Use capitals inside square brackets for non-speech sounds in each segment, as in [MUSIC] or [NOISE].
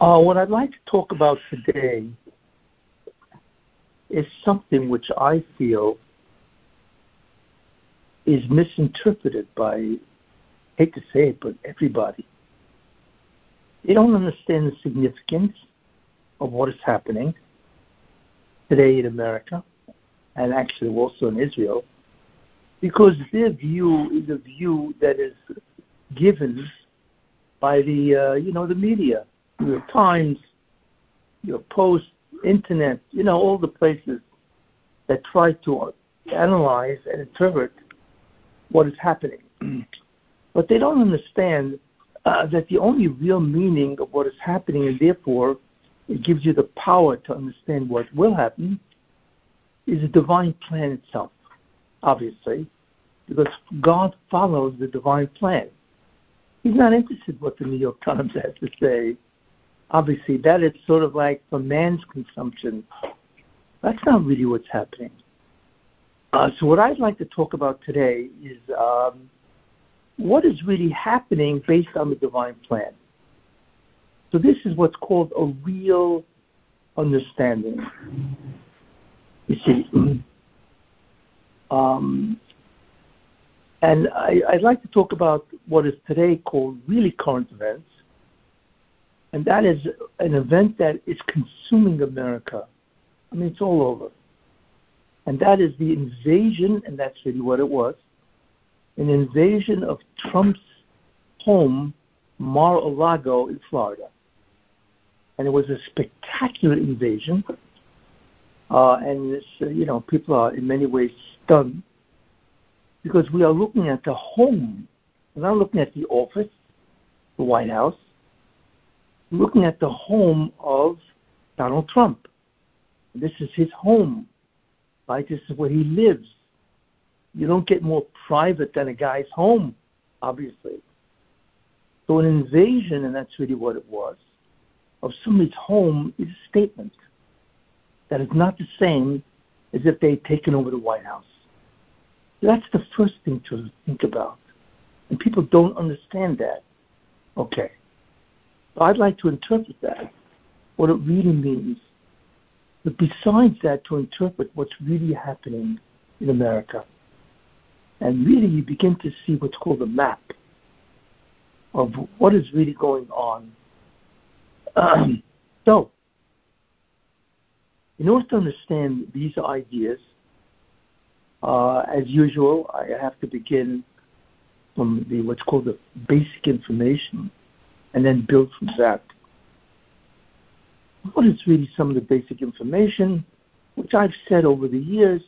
Uh, what I'd like to talk about today is something which I feel is misinterpreted by, hate to say it, but everybody. They don't understand the significance of what is happening today in America and actually also in Israel because their view is a view that is given by the uh, you know the media, New Times, your Post, Internet, you know all the places that try to analyze and interpret what is happening. [CLEARS THROAT] but they don't understand uh, that the only real meaning of what is happening, and therefore it gives you the power to understand what will happen, is the divine plan itself, obviously, because God follows the divine plan. He's not interested what the New York Times has to say. Obviously, that is sort of like for man's consumption. That's not really what's happening. Uh, so, what I'd like to talk about today is um, what is really happening based on the divine plan. So, this is what's called a real understanding. You see, [CLEARS THROAT] um, and I, would like to talk about what is today called really current events, and that is an event that is consuming America. I mean, it's all over. And that is the invasion, and that's really what it was an invasion of Trump's home, Mar a Lago, in Florida. And it was a spectacular invasion. Uh, and this, uh, you know, people are in many ways stunned because we are looking at the home. We're not looking at the office, the White House. Looking at the home of Donald Trump. This is his home, right? This is where he lives. You don't get more private than a guy's home, obviously. So an invasion, and that's really what it was, of somebody's home is a statement that is not the same as if they had taken over the White House. That's the first thing to think about. And people don't understand that. Okay. So I'd like to interpret that, what it really means. But besides that, to interpret what's really happening in America. And really, you begin to see what's called a map of what is really going on. Um, [CLEARS THROAT] so, in order to understand these ideas, uh, as usual, I have to begin from the what's called the basic information, and then build from that. What is really some of the basic information, which I've said over the years,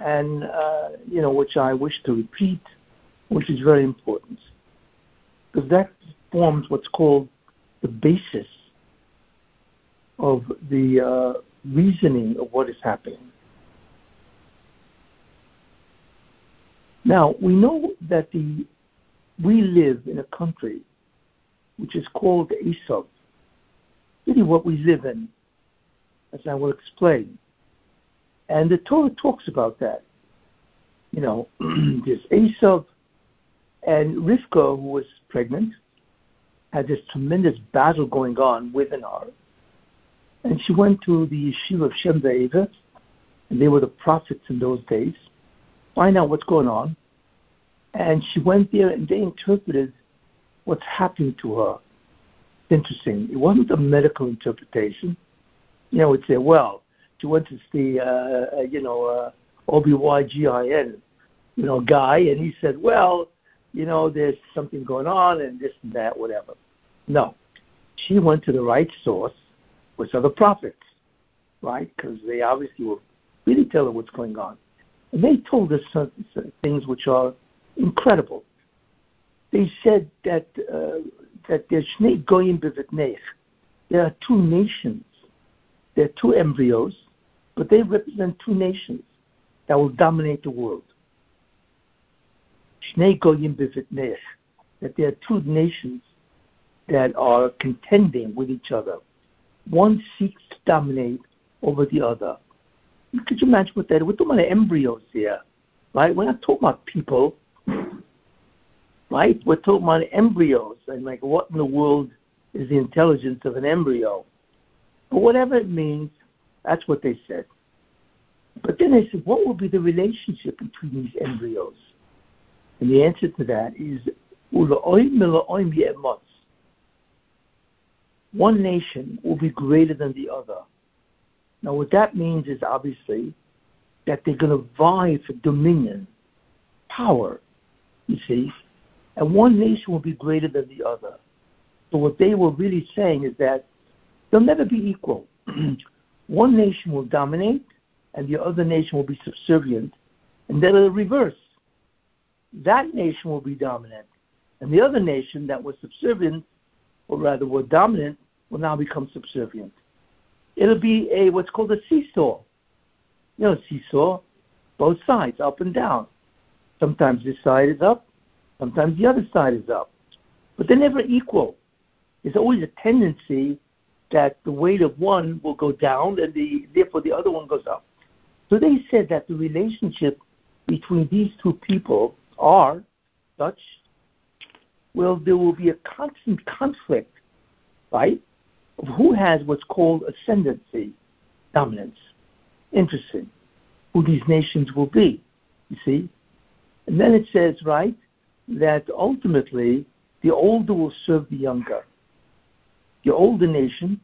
and uh, you know which I wish to repeat, which is very important, because that forms what's called the basis of the uh, reasoning of what is happening. Now, we know that the, we live in a country which is called Esav. Really, what we live in, as I will explain. And the Torah talks about that. You know, [CLEARS THROAT] there's Esav and Rivka, who was pregnant, had this tremendous battle going on within her. And she went to the yeshiva of Shem and they were the prophets in those days find out what's going on. And she went there and they interpreted what's happening to her. Interesting. It wasn't a medical interpretation. You know, it's say, well, she went to see, uh, uh you know, uh, OBYGYN, you know, guy, and he said, well, you know, there's something going on and this and that, whatever. No. She went to the right source, which are the prophets, right? Because they obviously will really tell her what's going on. And they told us some, some things which are incredible. They said that uh, that there's shnei goyim b'vitneich. There are two nations. There are two embryos, but they represent two nations that will dominate the world. Shnei goyim b'vitneich. That there are two nations that are contending with each other. One seeks to dominate over the other. Could you imagine what that? We're talking about embryos here, right? We're not talking about people, right? We're talking about embryos and like what in the world is the intelligence of an embryo. But whatever it means, that's what they said. But then they said, what will be the relationship between these embryos? And the answer to that is one nation will be greater than the other. Now, what that means is obviously that they're going to vie for dominion, power, you see, and one nation will be greater than the other. So, what they were really saying is that they'll never be equal. [CLEARS THROAT] one nation will dominate, and the other nation will be subservient, and then it'll reverse. That nation will be dominant, and the other nation that was subservient, or rather were dominant, will now become subservient. It'll be a what's called a seesaw. You know, seesaw, both sides, up and down. Sometimes this side is up, sometimes the other side is up. But they're never equal. There's always a tendency that the weight of one will go down and the therefore the other one goes up. So they said that the relationship between these two people are such well there will be a constant conflict, right? Of who has what's called ascendancy, dominance. Interesting. Who these nations will be, you see? And then it says, right, that ultimately the older will serve the younger. The older nation,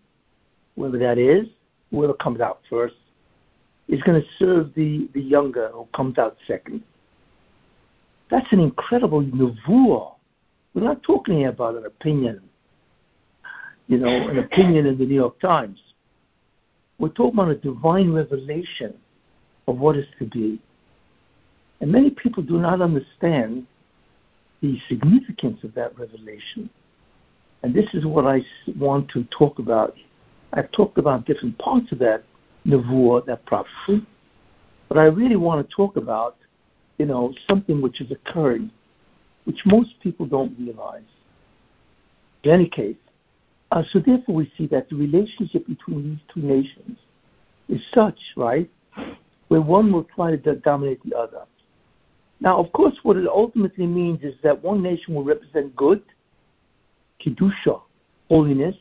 whoever that is, whoever comes out first, is going to serve the, the younger who comes out second. That's an incredible nevuah. We're not talking about an opinion, you know, an opinion in the New York Times. We're talking about a divine revelation of what is to be. And many people do not understand the significance of that revelation. And this is what I want to talk about. I've talked about different parts of that nevuah, that prophecy, but I really want to talk about, you know, something which is occurring, which most people don't realize. In any case, uh, so therefore we see that the relationship between these two nations is such, right, where one will try to dominate the other. Now, of course, what it ultimately means is that one nation will represent good, kedusha, holiness,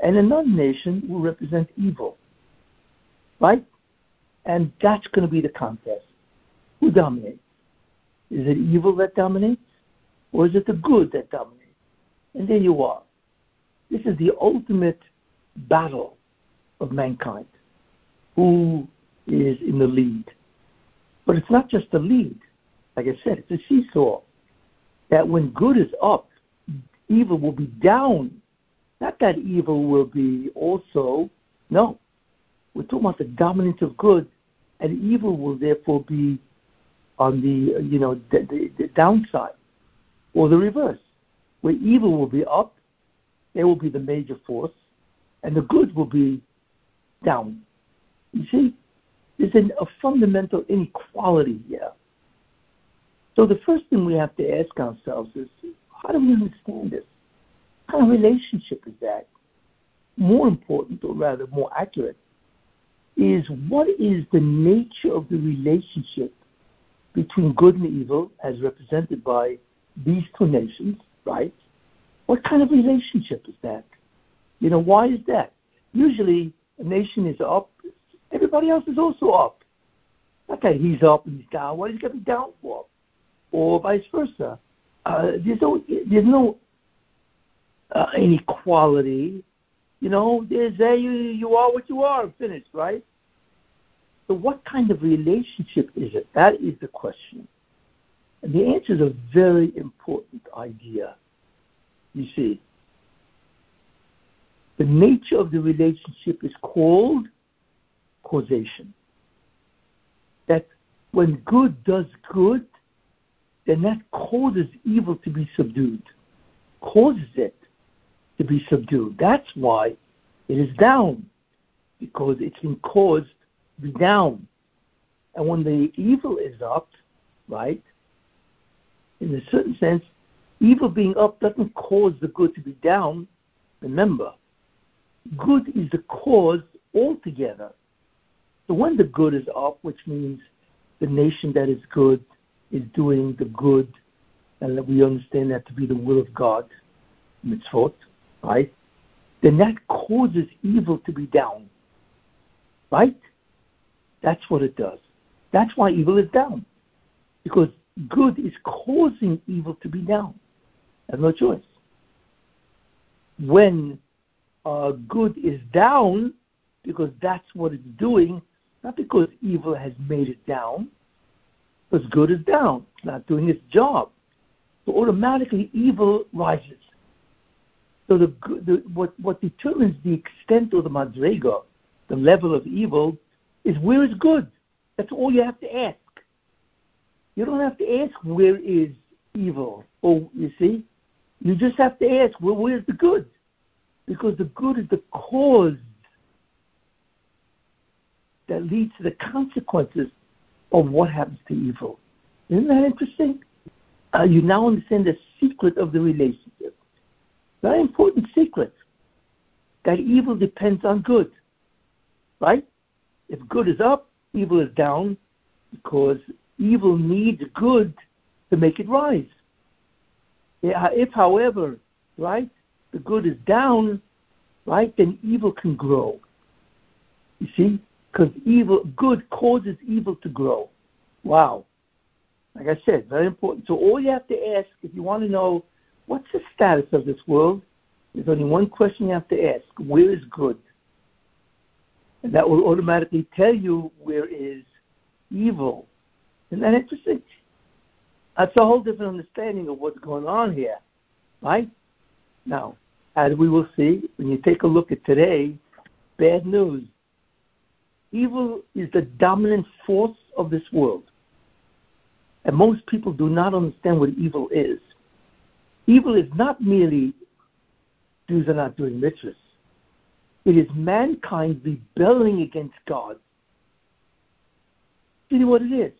and another nation will represent evil, right? And that's going to be the contest. Who dominates? Is it evil that dominates, or is it the good that dominates? And there you are. This is the ultimate battle of mankind. Who is in the lead? But it's not just the lead. Like I said, it's a seesaw. That when good is up, evil will be down. Not that evil will be also, no. We're talking about the dominance of good, and evil will therefore be on the, you know, the, the, the downside, or the reverse, where evil will be up, they will be the major force, and the good will be down. You see, there's an, a fundamental inequality here. So the first thing we have to ask ourselves is, how do we understand this? What kind of relationship is that? More important, or rather more accurate, is what is the nature of the relationship between good and evil as represented by these two nations, right? What kind of relationship is that? You know, why is that? Usually a nation is up, everybody else is also up. Okay, he's up and he's down. What is he going to be down for? Or vice versa. Uh, there's no, there's no uh, inequality. You know, there's a, you, you are what you are, finished, right? So, what kind of relationship is it? That is the question. And the answer is a very important idea. You see, the nature of the relationship is called causation. That when good does good, then that causes evil to be subdued, causes it to be subdued. That's why it is down, because it's been caused to be down. And when the evil is up, right, in a certain sense, evil being up doesn't cause the good to be down. Remember, good is the cause altogether. So when the good is up, which means the nation that is good is doing the good, and we understand that to be the will of God, mitzvot, right? Then that causes evil to be down. Right? That's what it does. That's why evil is down. Because good is causing evil to be down. Have no choice. When uh, good is down, because that's what it's doing, not because evil has made it down, because good is down, not doing its job. So automatically evil rises. So the, the what what determines the extent of the madrega, the level of evil, is where is good. That's all you have to ask. You don't have to ask where is evil. Oh, you see, you just have to ask well, where's the good, because the good is the cause that leads to the consequences of what happens to evil. Isn't that interesting? Uh, you now understand the secret of the relationship. Very important secret. That evil depends on good. Right? If good is up, evil is down because evil needs good to make it rise. If, however, right, the good is down, right, then evil can grow. You see? Because evil, good causes evil to grow. Wow. Like I said, very important. So all you have to ask, if you want to know what's the status of this world, there's only one question you have to ask. Where is good? And that will automatically tell you where is evil. Isn't that interesting? That's a whole different understanding of what's going on here. Right? Now, as we will see, when you take a look at today, bad news. Evil is the dominant force of this world. And most people do not understand what evil is. Evil is not merely Jews are not doing mitzvahs. It is mankind rebelling against God. See what it is.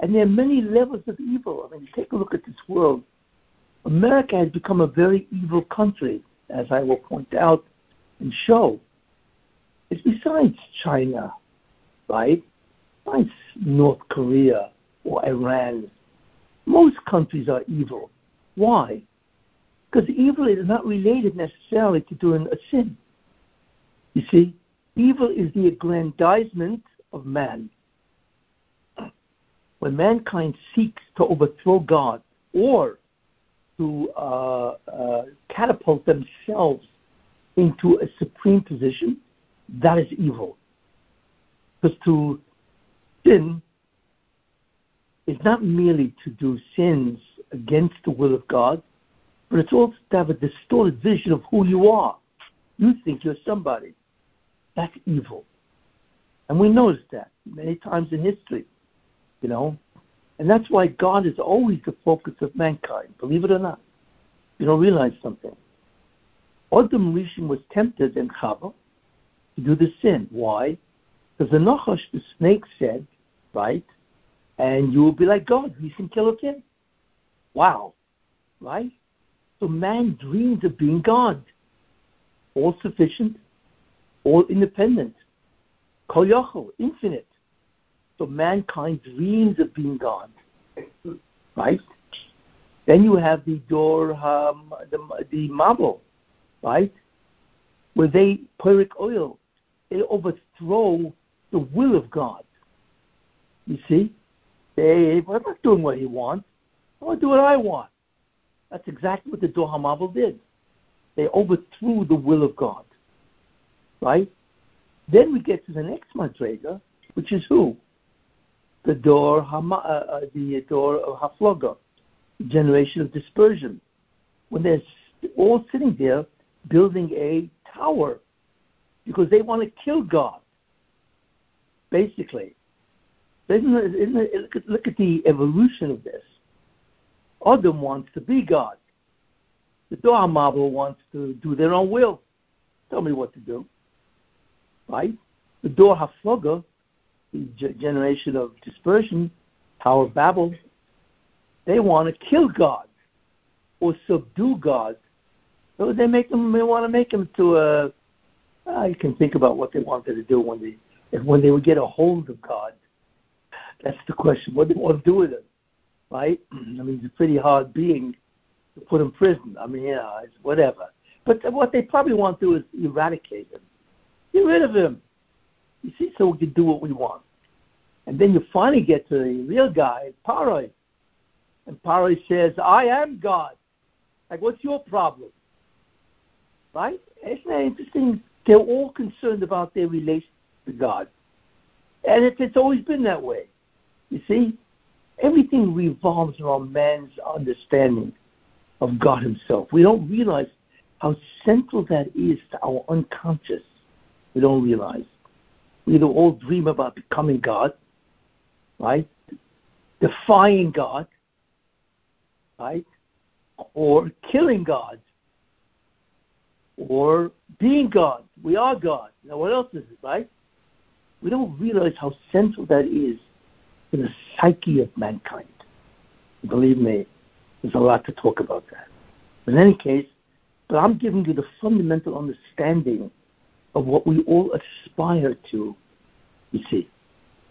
And there are many levels of evil. I mean, take a look at this world. America has become a very evil country, as I will point out and show. It's besides China, right? Besides North Korea or Iran. Most countries are evil. Why? Because evil is not related necessarily to doing a sin. You see, evil is the aggrandizement of man. When mankind seeks to overthrow God or to uh, uh, catapult themselves into a supreme position, that is evil. Because to sin is not merely to do sins against the will of God, but it's also to have a distorted vision of who you are. You think you're somebody. That's evil. And we notice that many times in history, you know. And that's why God is always the focus of mankind, believe it or not. You don't realize something. Adam Rishon was tempted in Chava to do the sin. Why? Because the Nachash, the snake, said, right, and you will be like God. You can kill a kid. Wow. Right? So man dreams of being God, all sufficient, all independent, kol infinite. So mankind dreams of being God, right? Then you have the Dor, um, the the mabul, right, where they pyric oil, they overthrow the will of God. You see, they, I'm not doing what he wants. I want to do what I want. That's exactly what the Dor HaMabul did. They overthrew the will of God. Right? Then we get to the next Madrega, which is who? The Dor Hama, uh, uh, the Dor of Hafloga, generation of dispersion. When they're all sitting there building a tower because they want to kill God. Basically, isn't it, isn't it, look, at, look at the evolution of this. Adam wants to be God. The Dor HaMabul wants to do their own will. Tell me what to do. Right? The Dor HaFloga, the generation of dispersion, Tower of Babel, they want to kill God or subdue God. So they make them. They want to make them to a. Uh, you can think about what they wanted to do when they, when they would get a hold of God. That's the question. What do they want to do with him? right? [CLEARS THROAT] I mean, he's a pretty hard being to put in prison. I mean, yeah, it's whatever. But what they probably want to do is eradicate him. Get rid of him. You see, so we can do what we want. And then you finally get to the real guy, Paroi. And Paroi says, I am God. Like, what's your problem? Right? Isn't that interesting? They're all concerned about their relation to God. And it's, it's always been that way. You see? Everything revolves around man's understanding of God Himself. We don't realize how central that is to our unconscious. We don't realize. We all dream about becoming God, right? Defying God, right? Or killing God, or being God. We are God. Now, what else is it, right? We don't realize how central that is in the psyche of mankind. Believe me, there's a lot to talk about that. In any case, but I'm giving you the fundamental understanding of what we all aspire to, you see.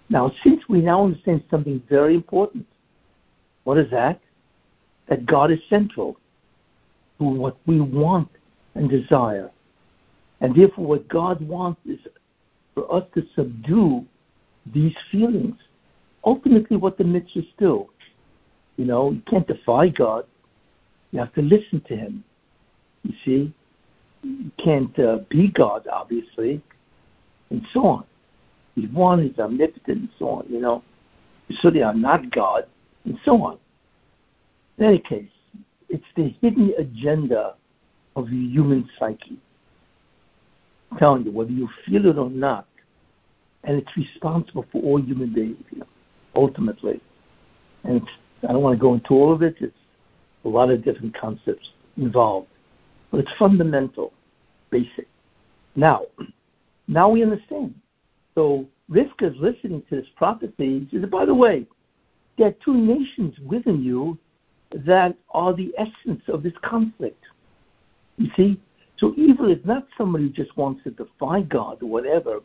Now, since we now understand something very important, what is that? That God is central to what we want and desire. And therefore, what God wants is for us to subdue these feelings. Ultimately, what the mitzvahs do. You know, you can't defy God. You have to listen to Him. You see, you can't uh, be God, obviously, and so on. He's one, he's omnipotent, and so on, you know. So they are not God, and so on. In any case, it's the hidden agenda of the human psyche. I'm telling you, whether you feel it or not, and it's responsible for all human behavior, ultimately. And I don't want to go into all of it. It's a lot of different concepts involved, but it's fundamental, basic. Now, now we understand. So Rivka is listening to this prophecy. She says, by the way, there are two nations within you that are the essence of this conflict. You see? So evil is not somebody who just wants to defy God or whatever.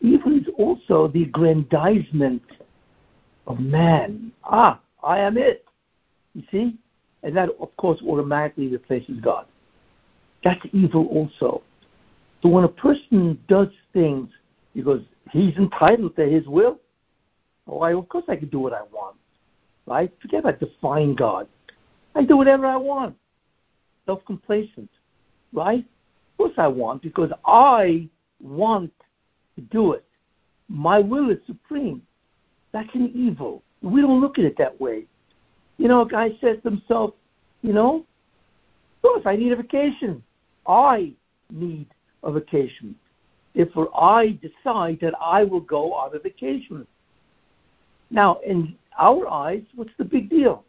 Evil is also the aggrandizement of man. Ah, I am it. You see? And that, of course, automatically replaces God. That's evil also. So when a person does things because he's entitled to his will, why, of course I can do what I want. Right? Forget about defying God. I do whatever I want. Self complacent. Right? Of course I want because I want to do it. My will is supreme. That's an evil. We don't look at it that way. You know, a guy says to himself, you know, of course I need a vacation. I need a vacation. Therefore, I decide that I will go on a vacation. Now, in our eyes, what's the big deal?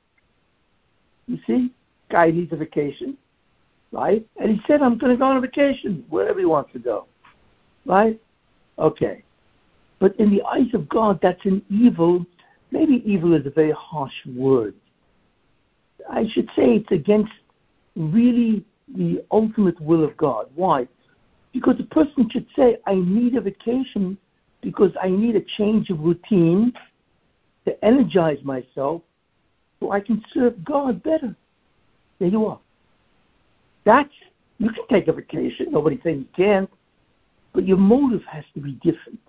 You see, guy needs a vacation, right? And he said, I'm going to go on a vacation wherever he wants to go, right? Okay. But in the eyes of God, that's an evil. Maybe evil is a very harsh word. I should say it's against really the ultimate will of God. Why? Because a person should say, I need a vacation because I need a change of routine to energize myself so I can serve God better. There you are. That's, you can take a vacation. Nobody says you can't. But your motive has to be different.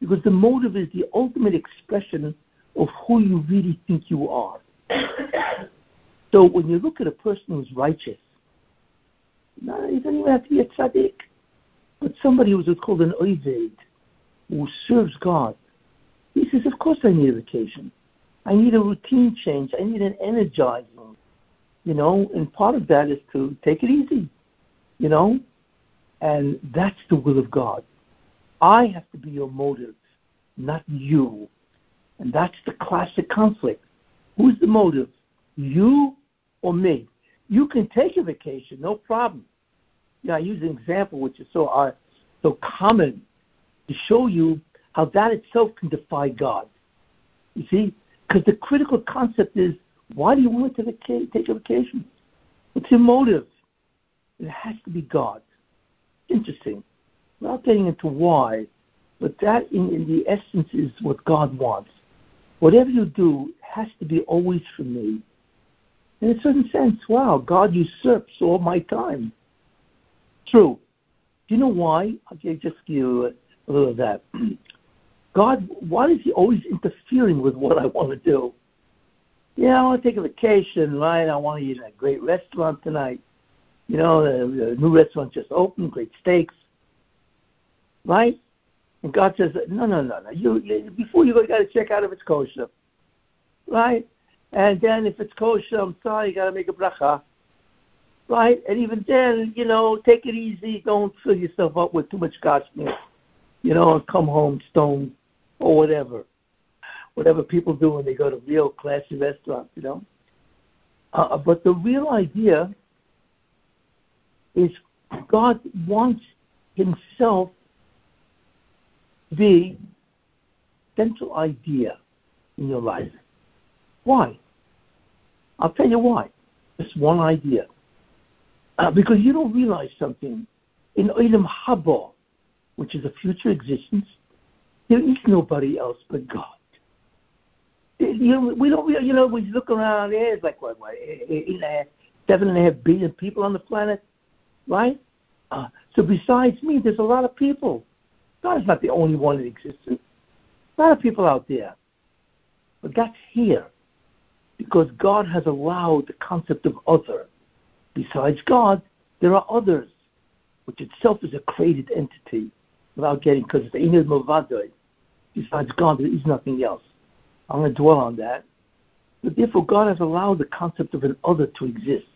Because the motive is the ultimate expression of who you really think you are. [COUGHS] so when you look at a person who's righteous, no, he doesn't even have to be a tzaddik, but somebody who's called an oived, who serves God. He says, of course I need a vacation. I need a routine change. I need an energizing, you know, and part of that is to take it easy, you know, and that's the will of God. I have to be your motive, not you. And that's the classic conflict. Who's the motive? You or me? You can take a vacation, no problem. Yeah, I use an example which is so uh, so common to show you how that itself can defy God. You see, because the critical concept is why do you want to take a vacation? What's your motive? It has to be God. Interesting. Without getting into why, but that in, in the essence is what God wants. Whatever you do has to be always for me. In a certain sense, wow, God usurps all my time. True. Do you know why? I'll just give you a little of that. [CLEARS THROAT] God, why is He always interfering with what I want to do? Yeah, I want to take a vacation, right? I want to eat at a great restaurant tonight. You know, the, the new restaurant just opened, great steaks, right? And God says, no, no, no, no. You, you before you go, you got to check out if it's kosher, right? And then if it's kosher, I'm sorry, you got to make a bracha, right? And even then, you know, take it easy. Don't fill yourself up with too much gashmias, you know, and come home stoned or whatever. Whatever people do when they go to real classy restaurants, you know. Uh, but the real idea is God wants Himself to be central idea in your life. Why? I'll tell you why. Just one idea. Uh, because you don't realize something. In Olam Haba, which is a future existence, there is nobody else but God. You know, we don't, you know, we look around, there's like, what, what, seven and a half billion people on the planet, right? Uh, so besides me, there's a lot of people. God is not the only one in existence. A lot of people out there. But that's here because God has allowed the concept of other. Besides God, there are others, which itself is a created entity without getting, because it's Ein Od Milvado. Besides God, there is nothing else. I'm going to dwell on that. But therefore, God has allowed the concept of an other to exist.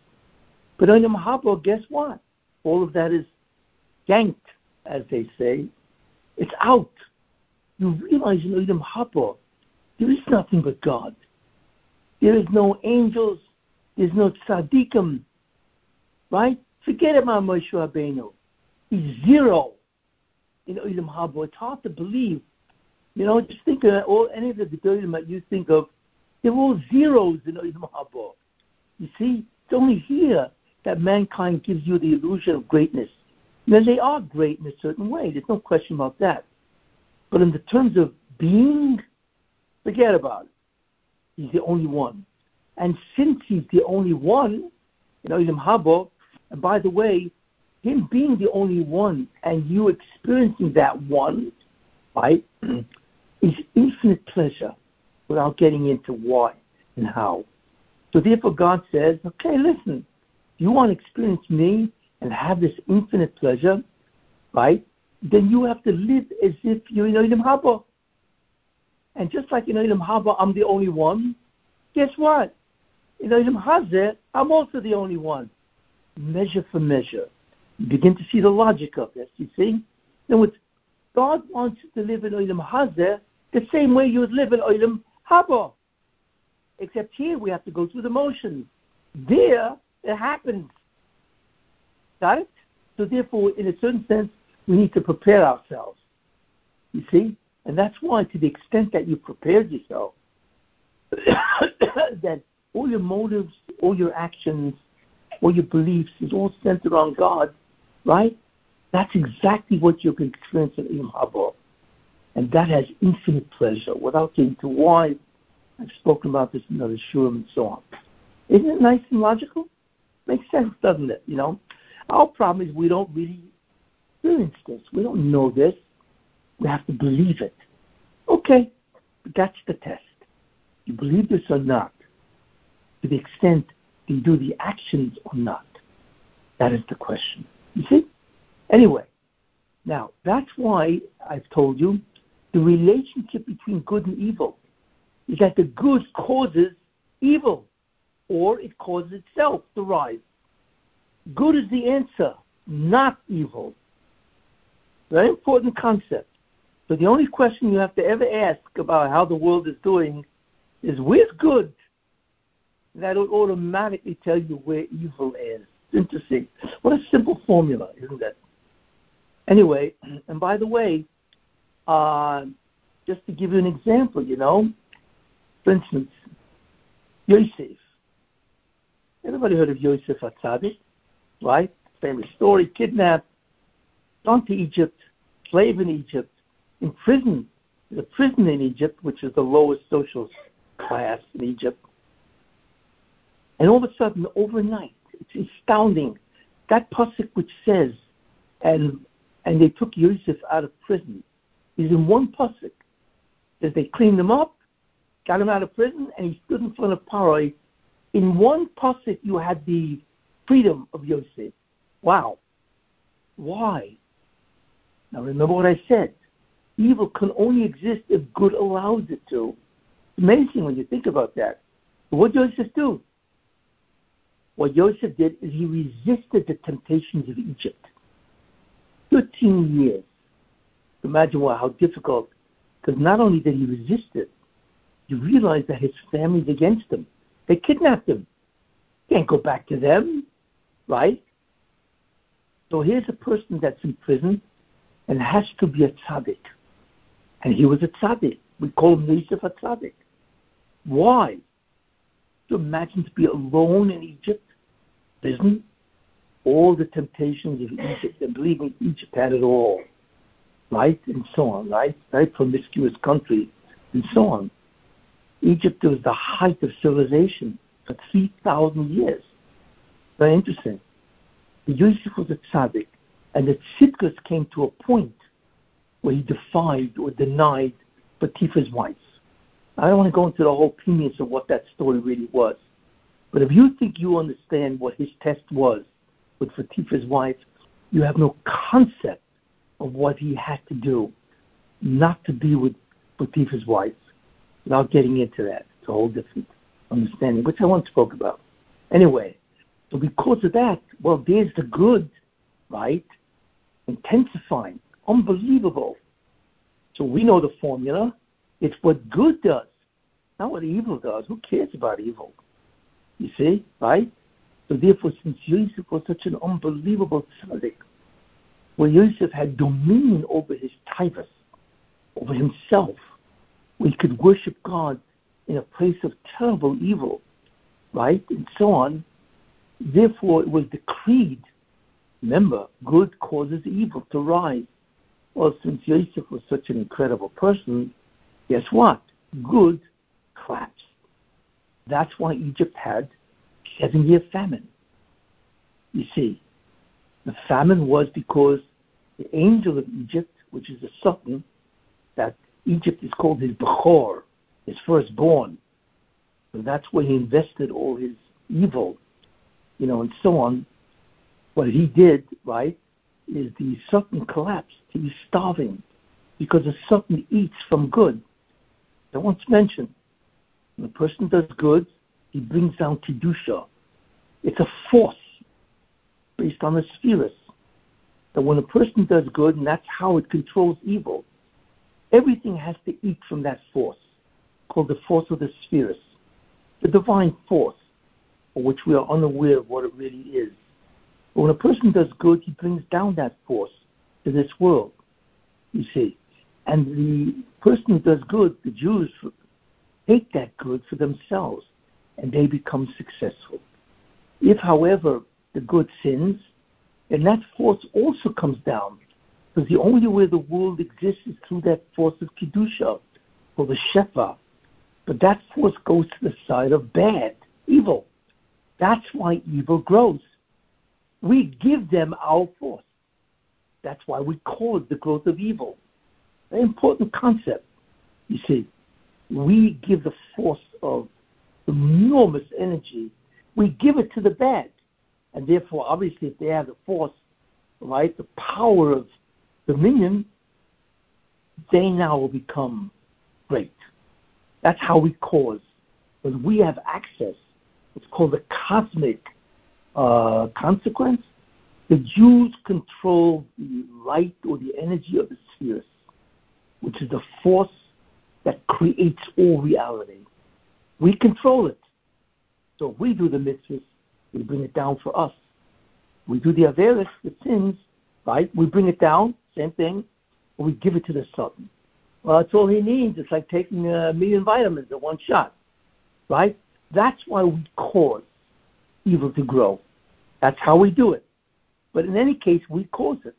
But on Yom Haba, guess what? All of that is yanked, as they say. It's out. You realize in Yom Haba, there is nothing but God. There is no angels. There's no tzaddikim. Right? Forget about Moshe Rabbeinu. He's zero in Olam Haba. It's hard to believe you know, just think of all any of the Gedolim that you think of, they're all zeros in Olam Haba. You see, it's only here that mankind gives you the illusion of greatness. Now, they are great in a certain way. There's no question about that. But in the terms of being, forget about it. He's the only one. And since he's the only one, you know, Haba, and by the way, him being the only one and you experiencing that one, right? Is infinite pleasure without getting into why and how. So therefore God says, okay, listen, you want to experience me and have this infinite pleasure, right? Then you have to live as if you're in Olam Haba. And just like in Olam Haba, I'm the only one, guess what? In Olam Hazeh, I'm also the only one. Measure for measure. Begin to see the logic of this, you see? Then what God wants you to live in Olam Hazeh the same way you would live in Olam Haba. Except here we have to go through the motions. There, it happens. Got it? So therefore, in a certain sense, we need to prepare ourselves. You see? And that's why, to the extent that you prepared yourself, [COUGHS] that all your motives, all your actions, all your beliefs is all centered on God, right? That's exactly what you can experience in Im Haba. And that has infinite pleasure without getting too wide. I've spoken about this in other shiurim and so on. Isn't it nice and logical? Makes sense, doesn't it? You know? Our problem is we don't really experience this. We don't know this. We have to believe it. Okay, that's the test. You believe this or not, to the extent you do the actions or not. That is the question. You see? Anyway, now that's why I've told you the relationship between good and evil is that the good causes evil, or it causes itself to rise. Good is the answer, not evil. Very important concept. So the only question you have to ever ask about how the world is doing is where's good? That will automatically tell you where evil is. Interesting. What a simple formula, isn't it? Anyway, [CLEARS THROAT] and by the way, uh, just to give you an example, you know, for instance, Yosef. Everybody heard of Yosef Atzadik, right? Famous story, kidnapped, gone to Egypt, slave in Egypt, in prison, the prison in Egypt, which is the lowest social class in Egypt. And all of a sudden, overnight, it's astounding. That pasuk which says and and they took Yosef out of prison. He's in one pasuk. That they cleaned him up, got him out of prison, and he stood in front of Paroi. In one pasuk, you had the freedom of Yosef. Wow. Why? Now remember what I said. Evil can only exist if good allows it to. Amazing when you think about that. But what did do? What Joseph did is he resisted the temptations of Egypt. 13 years. Imagine what, how difficult. Because not only did he resist it, he realized that his family's against him. They kidnapped him. Can't go back to them, right? So here's a person that's in prison and has to be a tzaddik. And he was a tzaddik. We call him Yosef a tzaddik. Why? To imagine to be alone in Egypt, prison, all the temptations of Egypt, and believe me, Egypt had it all, right? And so on, right? Very promiscuous country, and so on. Egypt was the height of civilization for 3,000 years. Very interesting. Yosef was a tzaddik, and the tzidkus came to a point where he defied or denied Potiphar's wife. I don't want to go into the whole penis of what that story really was. But if you think you understand what his test was with Potiphar's wife, you have no concept of what he had to do not to be with Potiphar's wife without getting into that. It's a whole different understanding, which I once spoke about. Anyway, so because of that, well, there's the good, right? Intensifying. Unbelievable. So we know the formula. It's what good does, not what evil does. Who cares about evil? You see, right? So therefore, since Yosef was such an unbelievable tzaddik, where Yosef had dominion over his typhus, over himself, where he could worship God in a place of terrible evil, right, and so on. Therefore, it was decreed. Remember, good causes evil to rise. Well, since Yosef was such an incredible person, guess what? Good collapsed. That's why Egypt had seven year famine. You see, the famine was because the angel of Egypt, which is the sultan, that Egypt is called his Bechor, his firstborn. So that's where he invested all his evil, you know, and so on. What he did, right, is the sultan collapsed. He was starving because the sultan eats from good. I once mentioned, when a person does good, he brings down Kedusha. It's a force based on the spheres. That when a person does good, and that's how it controls evil, everything has to eat from that force, called the force of the spheres, the divine force, for which we are unaware of what it really is. But when a person does good, he brings down that force to this world, you see. And the person who does good, the Jews, take that good for themselves and they become successful. If, however, the good sins, then that force also comes down. Because the only way the world exists is through that force of Kedusha, or the Shefa. But that force goes to the side of bad, evil. That's why evil grows. We give them our force. That's why we call it the growth of evil. An important concept. You see, we give the force of enormous energy. We give it to the bad. And therefore, obviously, if they have the force, right, the power of dominion, they now will become great. That's how we cause. When we have access, it's called the cosmic uh, consequence. The Jews control the light or the energy of the spheres, which is the force that creates all reality. We control it. So we do the mitzvahs, we bring it down for us. We do the Averis, the sins, right? We bring it down, same thing, we give it to the Sultan. Well, that's all he needs. It's like taking a million vitamins at one shot, right? That's why we cause evil to grow. That's how we do it. But in any case, we cause it.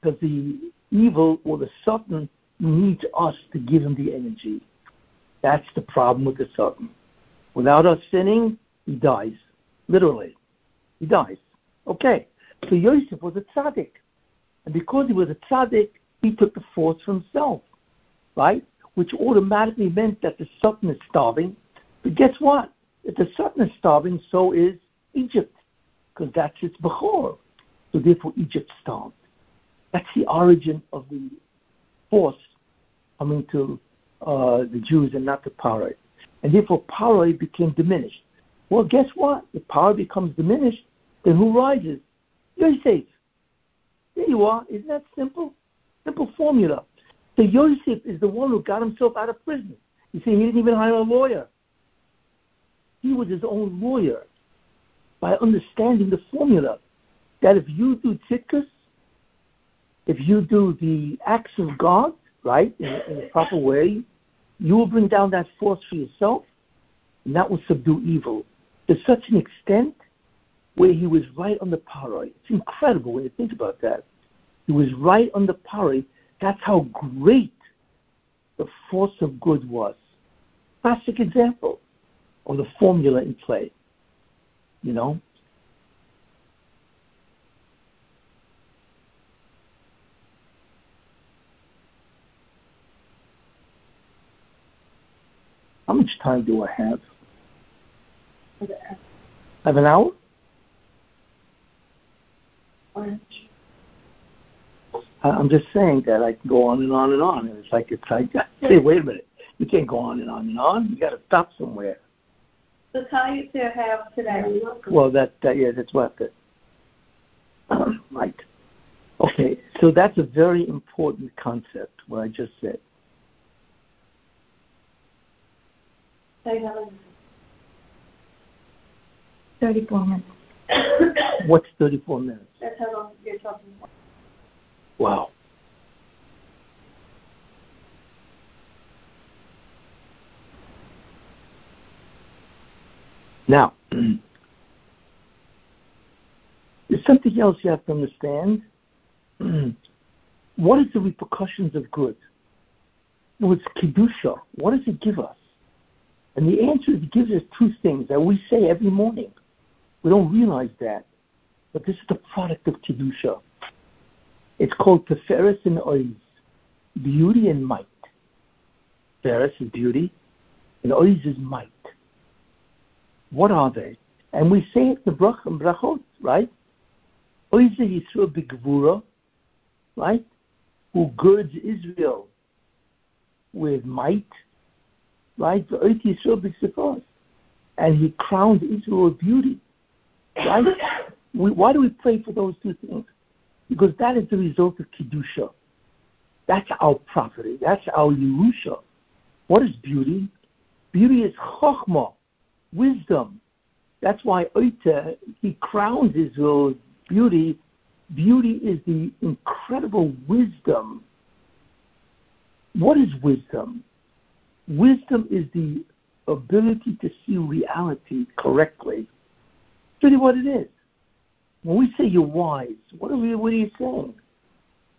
Because the evil or the Sultan needs us to give him the energy. That's the problem with the Sultan. Without us sinning, he dies. Literally. He dies. Okay. So Yosef was a tzaddik. And because he was a tzaddik, he took the force for himself, right? Which automatically meant that the Sultan is starving. But guess what? If the Sultan is starving, so is Egypt, because that's its Bechor. So therefore, Egypt starved. That's the origin of the force coming to uh, the Jews and not to Paroi. And therefore, Paroi became diminished. Well, guess what? If power becomes diminished, then who rises? Yosef. There you are. Isn't that simple? Simple formula. So Yosef is the one who got himself out of prison. You see, he didn't even hire a lawyer. He was his own lawyer by understanding the formula that if you do tzidkus, if you do the acts of God, right, in, in a proper way, you will bring down that force for yourself, and that will subdue evil to such an extent where he was right on the paroi. It's incredible when you think about that. He was right on the paroi. That's how great the force of good was. Classic example of the formula in play. You know? How much time do I have? Have an hour? I'm just saying that I can go on and on and on. And it's like it's like, [LAUGHS] hey, wait a minute, you can't go on and on and on. You got to stop somewhere. The time you have today. Well, that, that yeah, that's what the [CLEARS THROAT] um, right. Okay, so that's a very important concept. What I just said. Thirty-four minutes. What's thirty-four minutes? That's how long you're talking about. Wow. Now, [CLEARS THROAT] there's something else you have to understand. [CLEARS THROAT] what is the repercussions of good? Well, it's kedusha. What does it give us? And the answer is it gives us two things that we say every morning. We don't realize that, but this is the product of kedusha. It's called Tiferes and Oiz, beauty and might. Tiferes is beauty, and Oiz is might. What are they? And we say it in brach and brachot, right? Oiz Yisrael b'gvura, right? Who girds Israel with might, right? And he crowned Israel with beauty, right? We, why do we pray for those two things? because that is the result of Kedusha. That's our property. That's our Yerusha. What is beauty? Beauty is Chokhmah, wisdom. That's why Oita, he crowns Israel beauty. Beauty is the incredible wisdom. What is wisdom? Wisdom is the ability to see reality correctly. Really what it is. When we say you're wise, what are, we, what are you saying?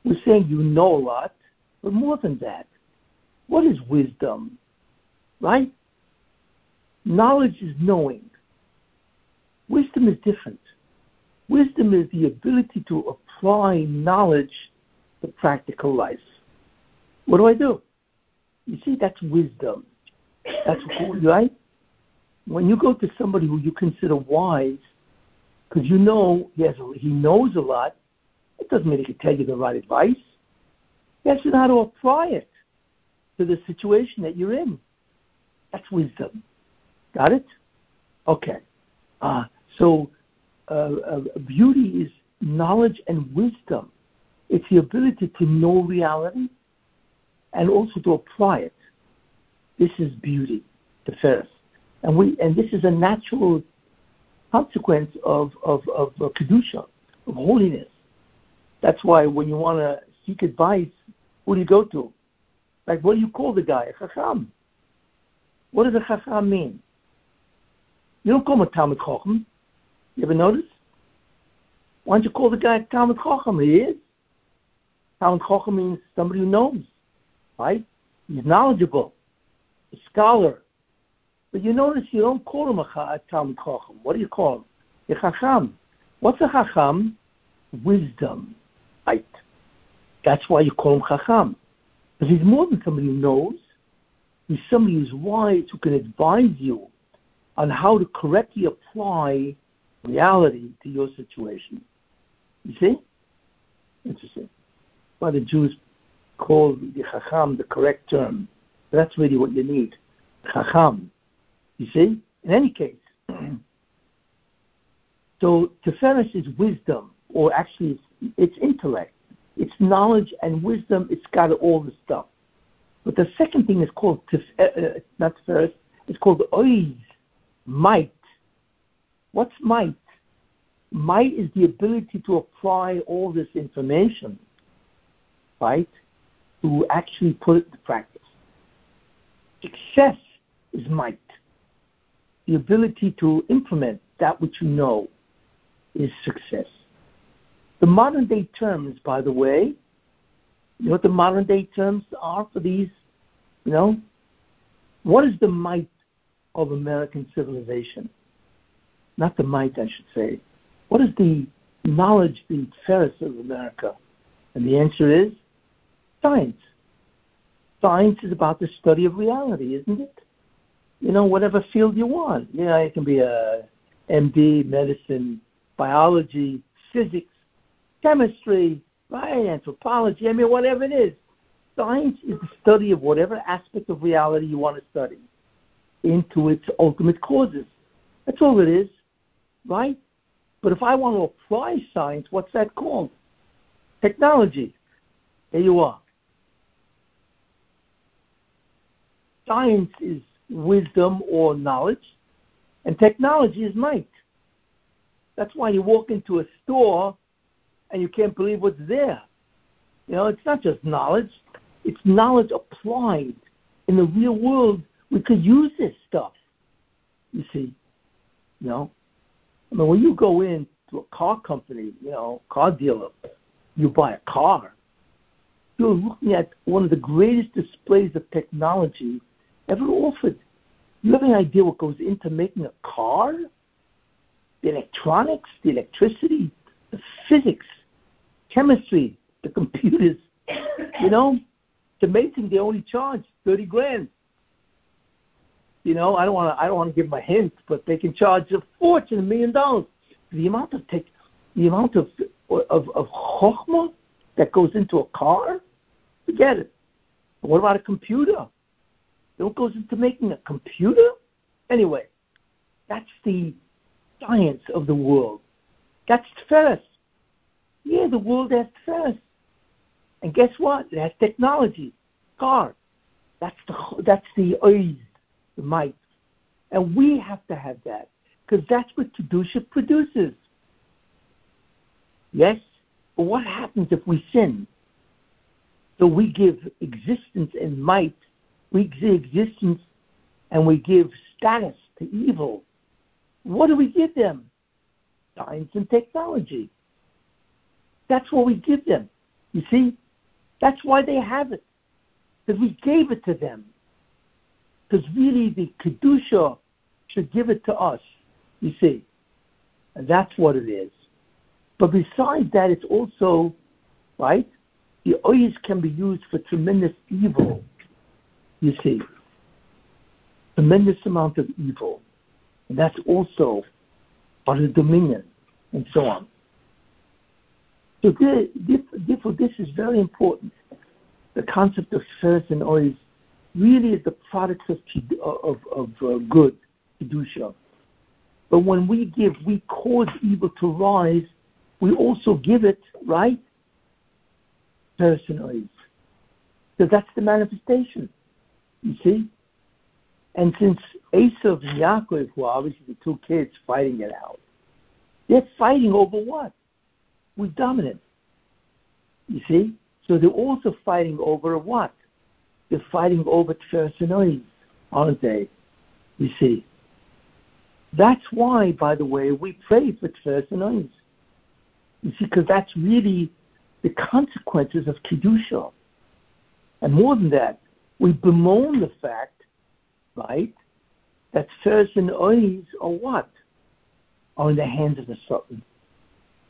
We're saying you know a lot, but more than that, what is wisdom? Right? Knowledge is knowing. Wisdom is different. Wisdom is the ability to apply knowledge to practical life. What do I do? You see, that's wisdom. That's right. When you go to somebody who you consider wise, because you know he has he knows a lot. It doesn't mean he can tell you the right advice. He has to know how to apply it to the situation that you're in. That's wisdom. Got it? Okay. Uh, so uh, uh, beauty is knowledge and wisdom. It's the ability to know reality and also to apply it. This is beauty, the first. And we and this is a natural consequence of, of, of, Kedusha, of holiness. That's why when you want to seek advice, who do you go to? Like, what do you call the guy? A Chacham. What does a Chacham mean? You don't call him a Talmid Chacham. You ever notice? Why don't you call the guy a Talmid Chacham? He is. Talmid Chacham means somebody who knows, right? He's knowledgeable, a scholar, but you notice you don't call him a, Talmid Chacham. What do you call him? A Chacham. What's a Chacham? Wisdom. Right. That's why you call him Chacham. Because he's more than somebody who knows. He's somebody who's wise who can advise you on how to correctly apply reality to your situation. You see? Interesting. Why the Jews call the Chacham the correct term. That's really what you need. Chacham. You see? In any case. [CLEARS THROAT] so Tiferes is wisdom, or actually it's, it's intellect. It's knowledge and wisdom. It's got all the stuff. But the second thing is called, tif, uh, uh, not Tiferes, it's called Oiz, might. What's might? Might is the ability to apply all this information, right, to actually put it to practice. Success is might. The ability to implement that which you know is success. The modern day terms, by the way, you know what the modern day terms are for these? You know, what is the might of American civilization? Not the might, I should say. What is the knowledge, the ferris of America? And the answer is science. Science is about the study of reality, isn't it? You know, whatever field you want. Yeah, it can be a MD, medicine, biology, physics, chemistry, right, anthropology. I mean, whatever it is. Science is the study of whatever aspect of reality you want to study into its ultimate causes. That's all it is, right? But if I want to apply science, what's that called? Technology. There you are. Science is wisdom or knowledge, and technology is might. That's why you walk into a store and you can't believe what's there. You know, it's not just knowledge, it's knowledge applied in the real world. We could use this stuff, you see. You know, I mean, when you go into a car company, you know, car dealer, you buy a car, you're looking at one of the greatest displays of technology ever offered. You have any idea what goes into making a car? The electronics, the electricity, the physics, chemistry, the computers. you know, it's amazing they only charge thirty grand. You know, I don't want to. I don't want to give a hint, but they can charge a fortune, a million dollars. The amount of tech, the amount of of of chokhmah that goes into a car, forget it. What about a computer? What goes into making a computer? Anyway, that's the science of the world. That's first. Yeah, the world has first. And guess what? It has technology, car. That's the that's the Oiz, the might, and we have to have that because that's what kedusha produces. Yes, but what happens if we sin? So we give existence and might we give existence and we give status to evil. What do we give them? Science and technology. That's what we give them. You see? That's why they have it. Because we gave it to them. Because really the Kedusha should give it to us. You see? And that's what it is. But besides that, it's also, right? The Oiz can be used for tremendous evil you see, tremendous amount of evil. And that's also part of dominion and so on. So therefore, this is very important. The concept of first and always really is the product of, of, of uh, good, kedusha. But when we give, we cause evil to rise. We also give it, right? Personally. So that's the manifestation. You see? And since Esav and Yaakov were obviously the two kids fighting it out, they're fighting over what? We're dominant. You see? So they're also fighting over what? They're fighting over Tfersinois, aren't they? You see? That's why, by the way, we pray for Tfersinois. You see, because that's really the consequences of Kedusha. And more than that, we bemoan the fact, right, that Seres and Ois are what? Are in the hands of the Satan.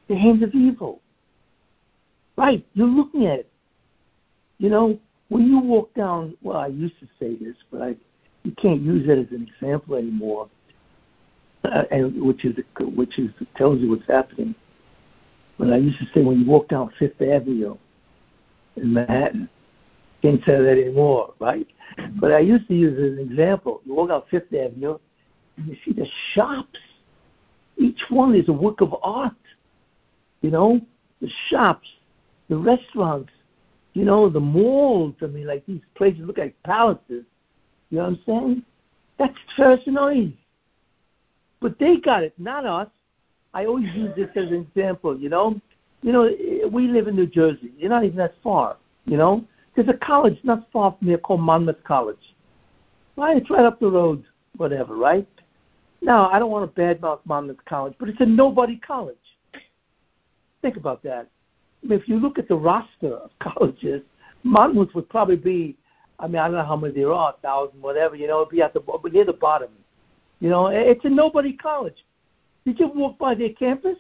The hands of evil. Right, you're looking at it. You know, when you walk down, well, I used to say this, but I, you can't use it as an example anymore, uh, and which is which is tells you what's happening. But I used to say when you walk down Fifth Avenue in Manhattan, can't say that anymore, right? But I used to use as an example. You walk out Fifth Avenue, and you see the shops. Each one is a work of art. You know, the shops, the restaurants, you know, the malls. I mean, like these places look like palaces. You know what I'm saying? That's first noise. But they got it, not us. I always use this as an example, you know. You know, we live in New Jersey. You're not even that far, you know. There's a college not far from here called Monmouth College. Right? It's right up the road, whatever, right? Now, I don't want to badmouth Monmouth College, but it's a nobody college. Think about that. I mean, if you look at the roster of [LAUGHS] colleges, Monmouth would probably be, I mean, I don't know how many there are, thousand, whatever, you know, it'd be at the, near the bottom. You know, it's a nobody college. Did you walk by their campus?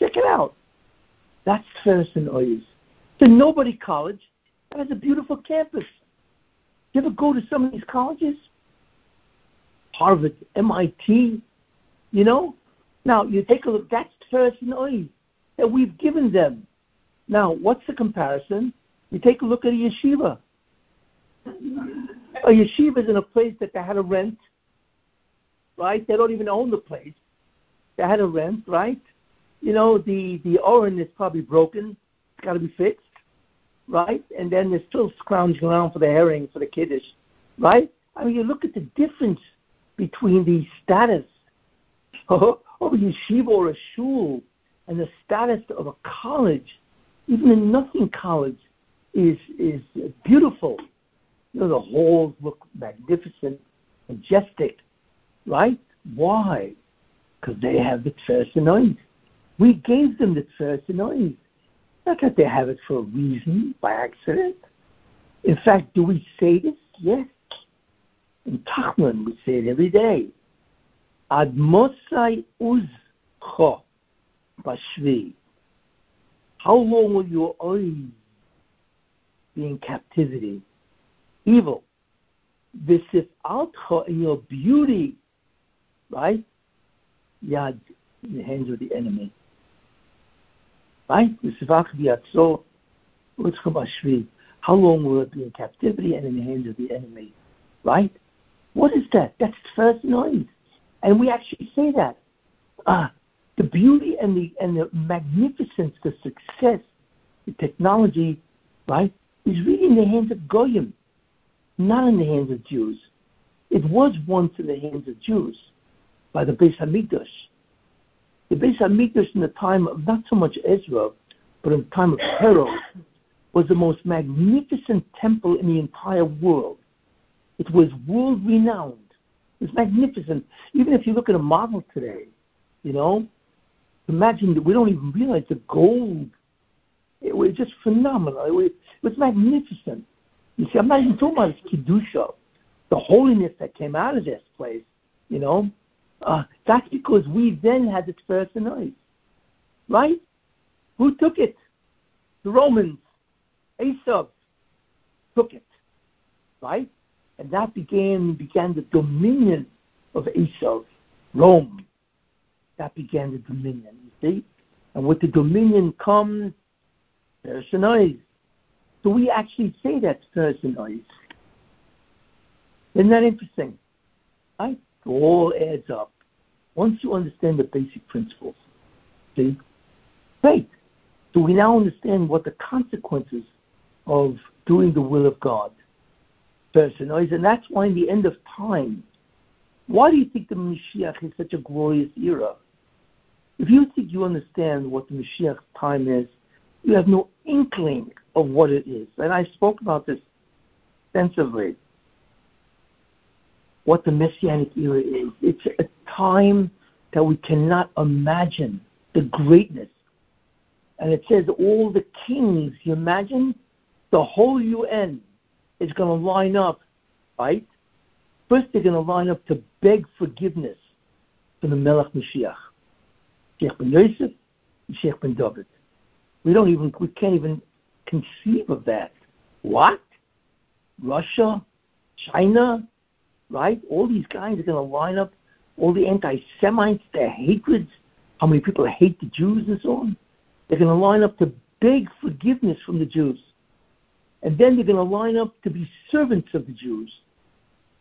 Check it out. That's Ferguson Oyes. A nobody college that has a beautiful campus. You ever go to some of these colleges? Harvard, MIT, you know? Now, you take a look, that's Oyes that we've given them. Now, what's the comparison? You take a look at a yeshiva. A yeshiva is in a place that they had to rent right? They don't even own the place. They had a rent, right? You know, the the oren is probably broken. It's got to be fixed, right? And then they're still scrounging around for the herring for the kiddush, right? I mean, you look at the difference between the status of a yeshiva or a shul and the status of a college. Even a nothing college is is beautiful. You know, the halls look magnificent, majestic, Right? Why? Because they have the Tferes We gave them the Tferes Not that they have it for a reason, by accident. In fact, do we say this? Yes. In Tachanun, we say it every day. Ad Mosai Uzcho Bashvi. How long will your eyes be in captivity? Evil. Visif Altcha in your beauty right? Yad in the hands of the enemy. Right? How long will it be in captivity and in the hands of the enemy? Right? What is that? That's first noise. And we actually say that. Uh, the beauty and the and the magnificence, the success, the technology, right, is really in the hands of Goyim, not in the hands of Jews. It was once in the hands of Jews by the Beis Hamikdash. The Beis Hamikdash in the time of not so much Ezra, but in the time of Herod, was the most magnificent temple in the entire world. It was world renowned. It was magnificent. Even if you look at a model today, you know, imagine that we don't even realize the gold. It was just phenomenal. It was, it was magnificent. You see, I'm not even talking about its kedusha, the holiness that came out of this place. You know, uh, that's because we then had the first noise. Right? Who took it? The Romans. Esav took it. Right? And that began began the dominion of Esav, Rome. That began the dominion, you see? And with the dominion comes noise. So we actually say that noise. Isn't that interesting? Right? It all adds up. Once you understand the basic principles, see? Great. So we now understand what the consequences of doing the will of God person and that's why in the end of time, why do you think the Mashiach is such a glorious era? If you think you understand what the Mashiach time is, you have no inkling of what it is. And I spoke about this extensively what the Messianic era is. It's a time that we cannot imagine the greatness. And it says all the kings, you imagine? The whole UN is going to line up, right? First, they're going to line up to beg forgiveness from the Melech Mashiach, Sheikh ben Yosef Sheikh ben David. We don't even, we can't even conceive of that. What? Russia, China, right? All these guys are going to line up, all the anti Semites, their hatreds, how many people hate the Jews and so on. They're going to line up to beg forgiveness from the Jews. And then they're going to line up to be servants of the Jews.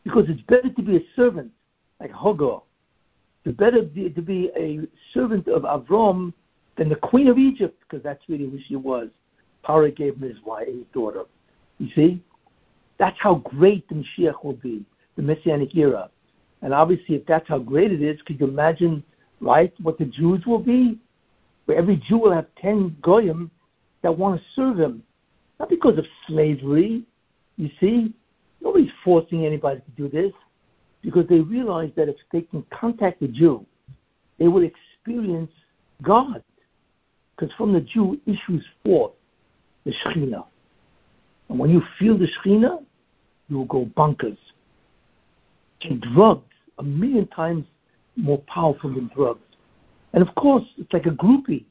Because it's better to be a servant, like Hagar. It's better to be a servant of Avram than the queen of Egypt, because that's really who she was. Paro gave him his wife, his daughter. You see? That's how great the Mashiach will be, the Messianic era. And obviously, if that's how great it is, could you imagine, right, what the Jews will be? Where every Jew will have 10 goyim that want to serve him. Not because of slavery, you see. Nobody's forcing anybody to do this. Because they realize that if they can contact the Jew, they will experience God. Because from the Jew issues forth the Shekhinah. And when you feel the Shekhinah, you will go bonkers. Drugs, a million times more powerful than drugs. And of course, it's like a groupie.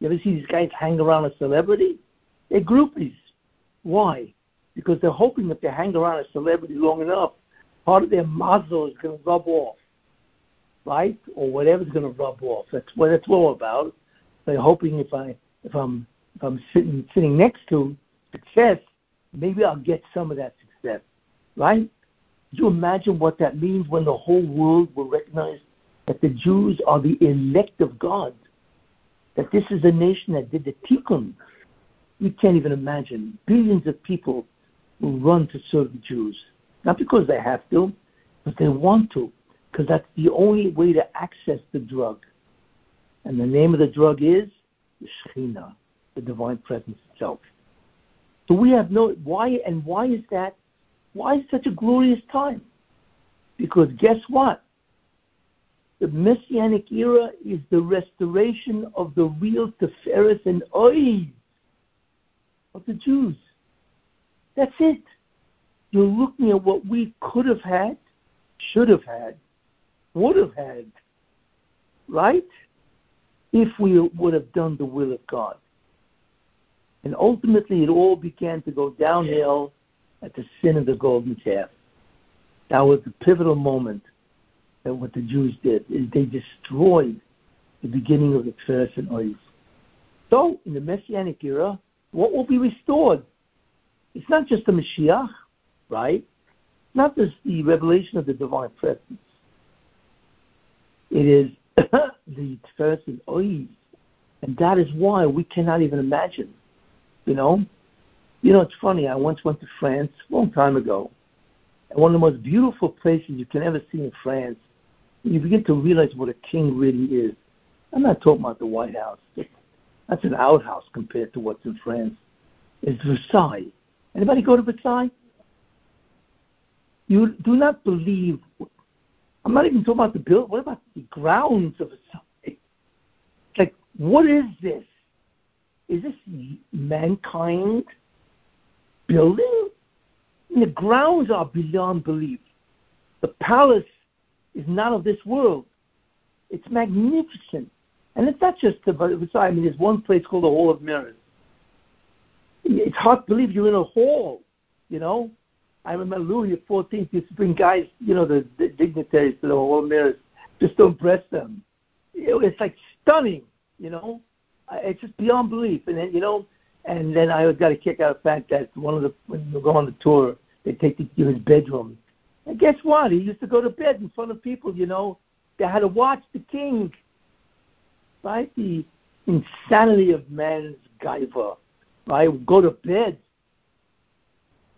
You ever see these guys hang around a celebrity? They're groupies. Why? Because they're hoping if they hang around a celebrity long enough, part of their mazel is going to rub off, right? Or whatever's going to rub off. That's what it's all about. They're hoping if I if I'm if I'm sitting sitting next to success, maybe I'll get some of that success, right? Do you imagine what that means when the whole world will recognize that the Jews are the elect of God? That this is a nation that did the tikkun. You can't even imagine. Billions of people will run to serve the Jews. Not because they have to, but they want to, because that's the only way to access the drug. And the name of the drug is Shekhinah, the divine presence itself. So we have no why and why is that? Why such a glorious time? Because guess what? The Messianic era is the restoration of the real Tiferes and Oiz of the Jews. That's it. You're looking at what we could have had, should have had, would have had, right? If we would have done the will of God. And ultimately, it all began to go downhill at the sin of the golden calf. That was the pivotal moment that what the Jews did is they destroyed the beginning of the Tiferes and Oiz. So, in the Messianic era, what will be restored? It's not just the Mashiach, right? Not just the revelation of the divine presence. It is [COUGHS] the Tiferes and Oiz. And that is why we cannot even imagine, you know? You know, it's funny, I once went to France a long time ago, and one of the most beautiful places you can ever see in France, you begin to realize what a king really is. I'm not talking about the White House. That's an outhouse compared to what's in France. It's Versailles. Anybody go to Versailles? You do not believe. I'm not even talking about the build. What about the grounds of Versailles? Like, what is this? Is this mankind building? The grounds are beyond belief. The palace is not of this world. It's magnificent. And it's not just the Versailles. I mean, there's one place called the Hall of Mirrors. It's hard to believe you're in a hall, you know. I remember Louis XIV used to bring guys, you know, the, the dignitaries to the Hall of Mirrors just to impress them. It's like stunning, you know. It's just beyond belief. And then, you know, and then I always got a kick out of the fact that one of the when you go on the tour, they take you to his bedroom. And guess what? He used to go to bed in front of people. You know, they had to watch the king. Right? The insanity of man's gaiva. Right? Go to bed.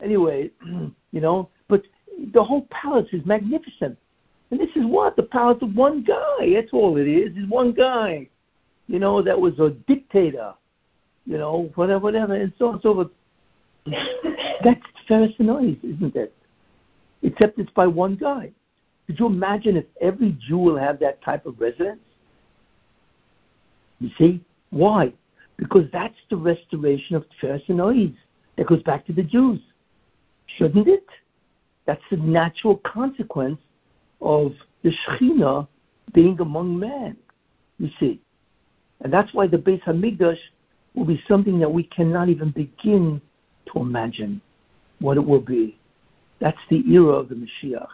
Anyway, [CLEARS THROAT] you know, but the whole palace is magnificent. And this is what? The palace of one guy. That's all it is, is one guy. You know, that was a dictator you know, whatever, whatever, and so on so forth. That's Oiz, isn't it? Except it's by one guy. Could you imagine if every Jew will have that type of residence? You see? Why? Because that's the restoration of Oiz. That goes back to the Jews. Shouldn't it? That's the natural consequence of the Shekhinah being among men. You see? And that's why the Beis Hamikdash will be something that we cannot even begin to imagine what it will be. That's the era of the Mashiach.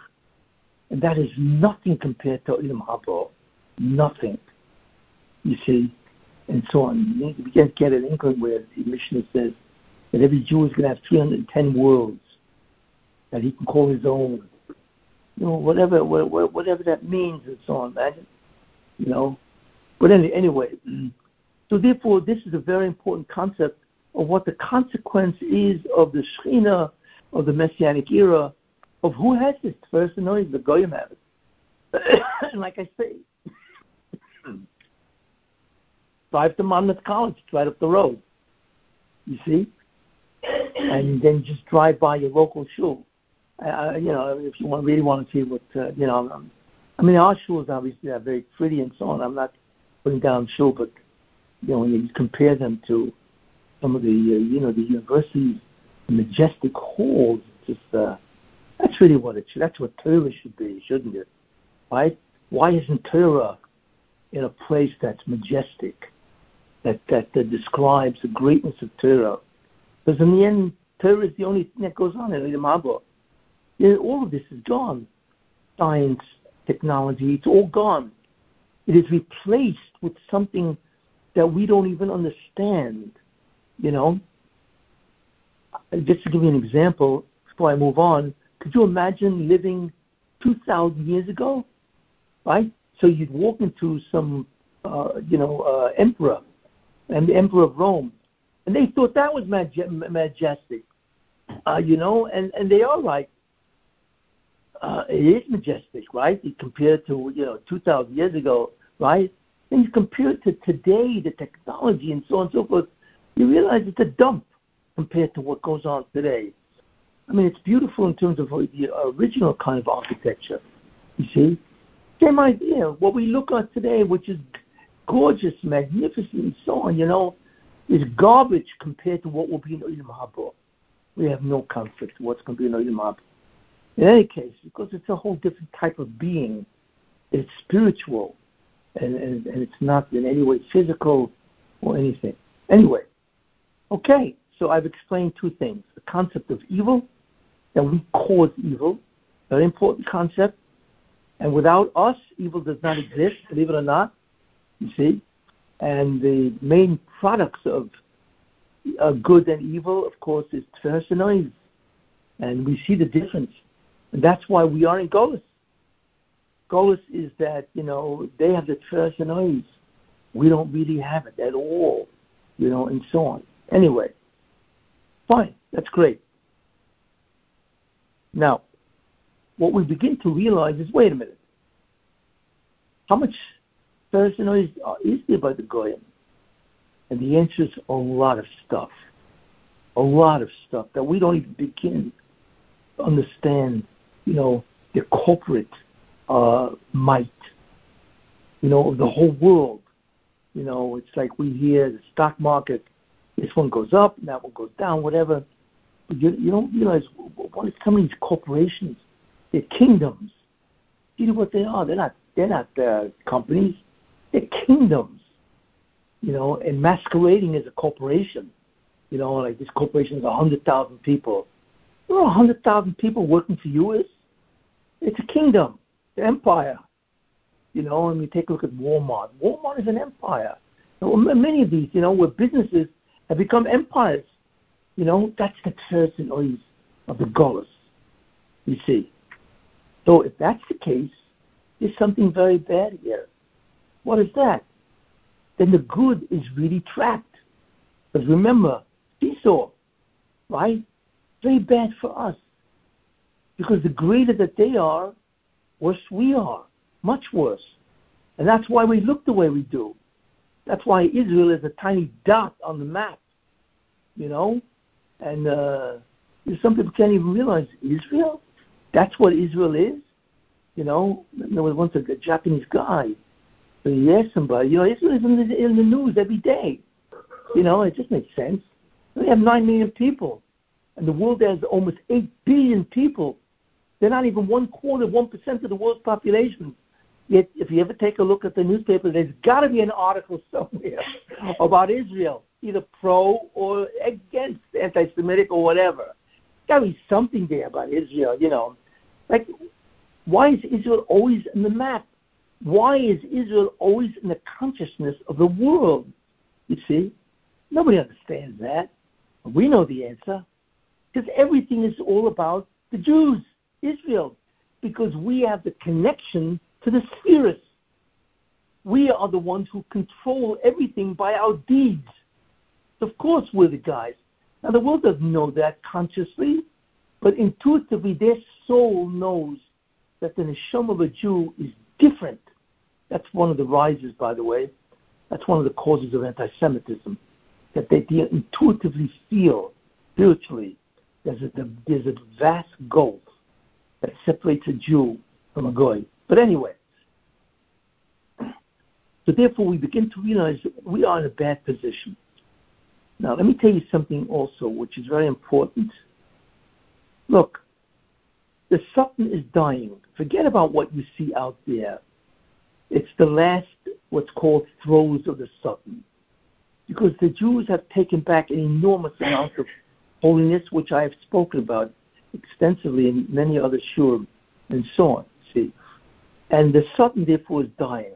And that is nothing compared to Olam Haba. Nothing. You see? And so on. Begin to get an inkling where the Mishnah says that every Jew is going to have 310 worlds that he can call his own. You know, whatever, whatever that means and so on. Imagine, you know. But anyway, so therefore, this is a very important concept of what the consequence is of the Shekhinah of the Messianic era of who has this first anointing, the Goyim have it. [COUGHS] and like I say, [COUGHS] drive to Monmouth College, right up the road. You see? And then just drive by your local shul. Uh, you know, if you want, really want to see what, uh, you know, I mean, our shuls obviously are very pretty and so on. I'm not putting down shul, but, you know, when you compare them to some of the, uh, you know, the universities, the majestic halls, just, uh, that's really what it should. That's what Torah should be, shouldn't it? Right? Why isn't Torah in a place that's majestic, that that, that describes the greatness of Torah? Because in the end, Torah is the only thing that goes on in the Haba. all of this is gone. Science, technology, it's all gone. It is replaced with something that we don't even understand. You know, just to give you an example before I move on, could you imagine living 2,000 years ago? Right? So you'd walk into some, uh, you know, uh, emperor, and the emperor of Rome, and they thought that was majestic, uh, you know, and, and they are right. Uh, it is majestic, right? You compare to, you know, 2,000 years ago, right? And you compare it to today, the technology and so on and so forth, you realize it's a dump compared to what goes on today. I mean, it's beautiful in terms of the original kind of architecture. You see, same idea. What we look at today, which is gorgeous, magnificent, and so on, you know, is garbage compared to what will be in Haba. We have no concept of what's going to be in Haba. In any case, because it's a whole different type of being, it's spiritual, and, and, and it's not in any way physical or anything. Anyway, okay, so I've explained two things the concept of evil that we cause evil. Very important concept. And without us, evil does not exist, believe it or not. You see? And the main products of uh, good and evil, of course, is and And we see the difference. And that's why we are in Golis. Golis is that, you know, they have the Tferes and We don't really have it at all, you know, and so on. Anyway, fine. That's great. Now, what we begin to realize is, wait a minute, how much person is, is there by the Goyim? And the answer is a lot of stuff. A lot of stuff that we don't even begin to understand, you know, the corporate uh, might, you know, the whole world. You know, it's like we hear the stock market, this one goes up, that one goes down, whatever. But you, you don't realize what some of these corporations, they're kingdoms. You know what they are? They're not they're not uh, companies. They're kingdoms. You know, and masquerading as a corporation. You know, like this corporation is hundred thousand people. You know, a hundred thousand people working for you it's a kingdom, empire. You know, and we take a look at Walmart. Walmart is an empire. many of these, you know, where businesses have become empires. You know, that's the person of the Golas, you see. So if that's the case, there's something very bad here. What is that? Then the good is really trapped. Because remember, seesaw, right? Very bad for us. Because the greater that they are, worse we are. Much worse. And that's why we look the way we do. That's why Israel is a tiny dot on the map. You know? And uh, some people can't even realize Israel. That's what Israel is. You know, there was once a, a Japanese guy. So he asked somebody, you know, Israel is in the, in the news every day. You know, it just makes sense. We have nine million people, and the world has almost eight billion people. They're not even one quarter, one percent of the world's population. Yet, if you ever take a look at the newspaper, there's got to be an article [LAUGHS] somewhere about Israel either pro or against anti-Semitic or whatever. Got to be something there about Israel, you know. Like, why is Israel always in the map? Why is Israel always in the consciousness of the world? You see, nobody understands that. We know the answer because everything is all about the Jews, Israel, because we have the connection to the spheres. We are the ones who control everything by our deeds. Of course, we're the guys. Now, the world doesn't know that consciously, but intuitively, their soul knows that the neshama of a Jew is different. That's one of the rises, by the way. That's one of the causes of anti-Semitism, that they intuitively feel spiritually there's a, there's a vast gulf that separates a Jew from a goy. But anyway, so therefore we begin to realize that we are in a bad position. Now, let me tell you something also, which is very important. Look, the Satan is dying. Forget about what you see out there. It's the last, what's called throes of the Satan. Because the Jews have taken back an enormous amount of holiness, which I have spoken about extensively in many other shur and so on. See, and the Satan therefore is dying.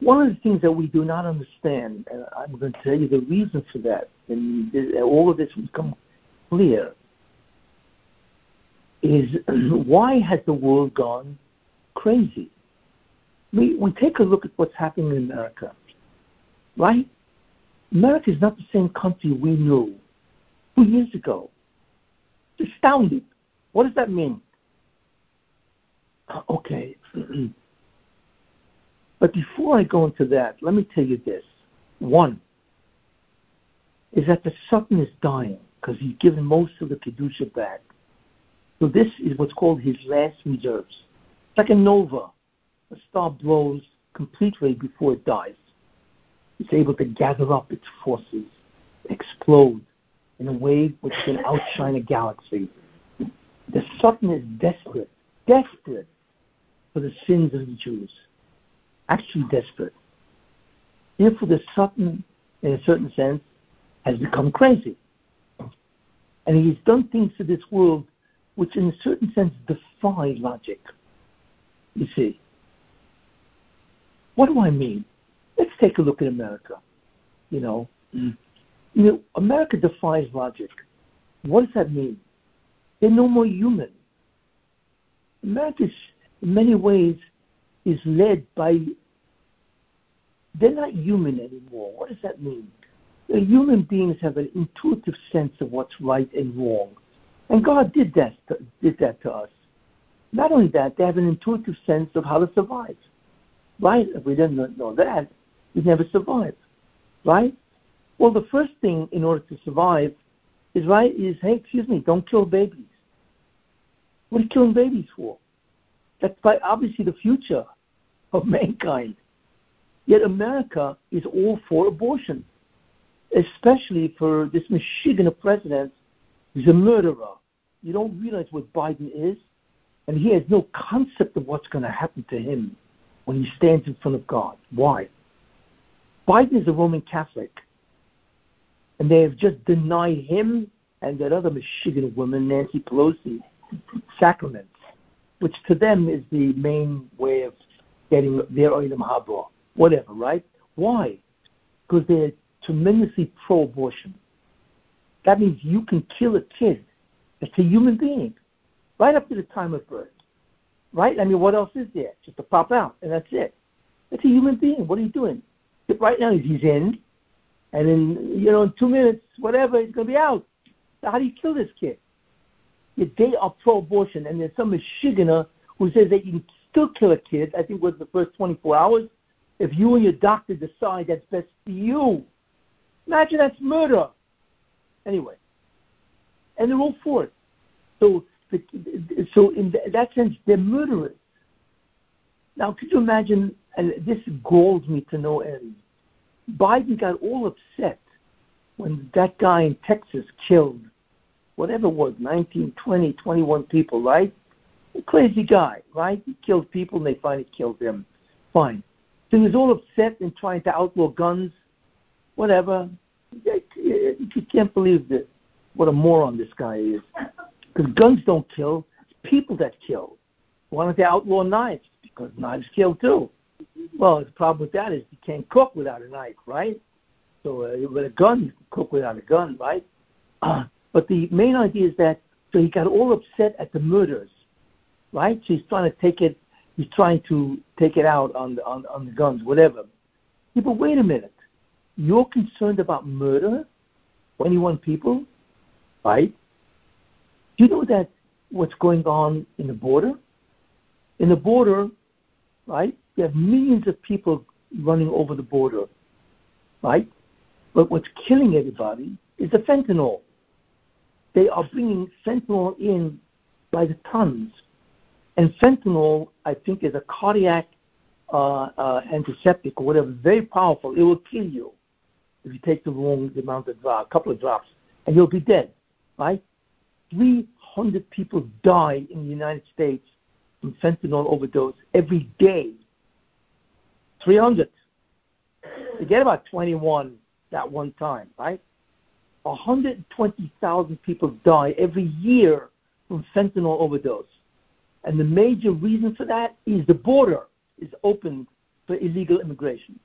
One of the things that we do not understand, and I'm going to tell you the reason for that, and all of this will become clear, is [CLEARS THROAT] why has the world gone crazy? We, we take a look at what's happening in America, right? America is not the same country we knew two years ago. It's astounding. What does that mean? Uh, okay. [CLEARS THROAT] but before I go into that, let me tell you this. One is that the Satan is dying because he's given most of the Kedusha back. So this is what's called his last reserves. Like a nova, a star blows completely before it dies. It's able to gather up its forces, explode in a way which can outshine a galaxy. The Satan is desperate, desperate for the sins of the Jews. Actually desperate. Therefore, the Satan, in a certain sense, has become crazy. And he's done things to this world which, in a certain sense, defy logic. You see. What do I mean? Let's take a look at America. You know, mm. You know, America defies logic. What does that mean? They're no more human. America, is, in many ways, is led by. They're not human anymore. What does that mean? The human beings have an intuitive sense of what's right and wrong, and God did that. To, did that to us. Not only that, they have an intuitive sense of how to survive. Right? If we didn't know that, we'd never survive, right? Well, the first thing in order to survive is right is hey, excuse me, don't kill babies. What are you killing babies for? That's quite obviously the future of [LAUGHS] mankind. Yet America is all for abortion, especially for this meshugana president who's a murderer. You don't realize what Biden is, and he has no concept of what's going to happen to him when he stands in front of God. Why? Biden is a Roman Catholic, and they have just denied him and that other meshugana woman, Nancy Pelosi, sacraments, which to them is the main way of getting their Olam Haba, whatever, right? Why? Because they're tremendously pro-abortion. That means you can kill a kid. It's a human being, right up to the time of birth, right? I mean, what else is there? Just to pop out, and that's it. It's a human being. What are you doing? right now he's in, and in you know in two minutes, whatever, he's gonna be out. So how do you kill this kid? They are pro-abortion, and there's some meshuganer who says that you can still kill a kid. I think was the first 24 hours. If you and your doctor decide that's best for you, imagine that's murder. Anyway, and they're all for it. So, so in that sense, they're murderers. Now, could you imagine and this galls me to no end. Biden got all upset when that guy in Texas killed whatever it was, 19, 20, 21 people, right? A crazy guy, right? He killed people and they finally killed him. Fine. So he was all upset and trying to outlaw guns. whatever. You can't believe that what a moron this guy is. Because guns don't kill, it's people that kill. Why don't they outlaw knives? Because knives kill too. Well, the problem with that is you can't cook without a knife, right? So uh, with a gun, you can cook without a gun, right? Uh, [CLEARS THROAT] but the main idea is that so he got all upset at the murders, right? So he's trying to take it. He's trying to take it out on the on, on the guns, whatever. Yeah, but wait a minute. You're concerned about murder, 21 people, right? Do you know that what's going on in the border? In the border, right? You have millions of people running over the border, right? But what's killing everybody is the fentanyl. They are bringing fentanyl in by the tons. And fentanyl, I think, is a cardiac uh, uh, antiseptic or whatever, very powerful. It will kill you if you take the wrong amount of a couple of drops, and you'll be dead, right? 300 people die in the United States from fentanyl overdose every day. 300. Forget about 21 that one time, right? 120,000 people die every year from fentanyl overdose. And the major reason for that is the border is open for illegal immigration.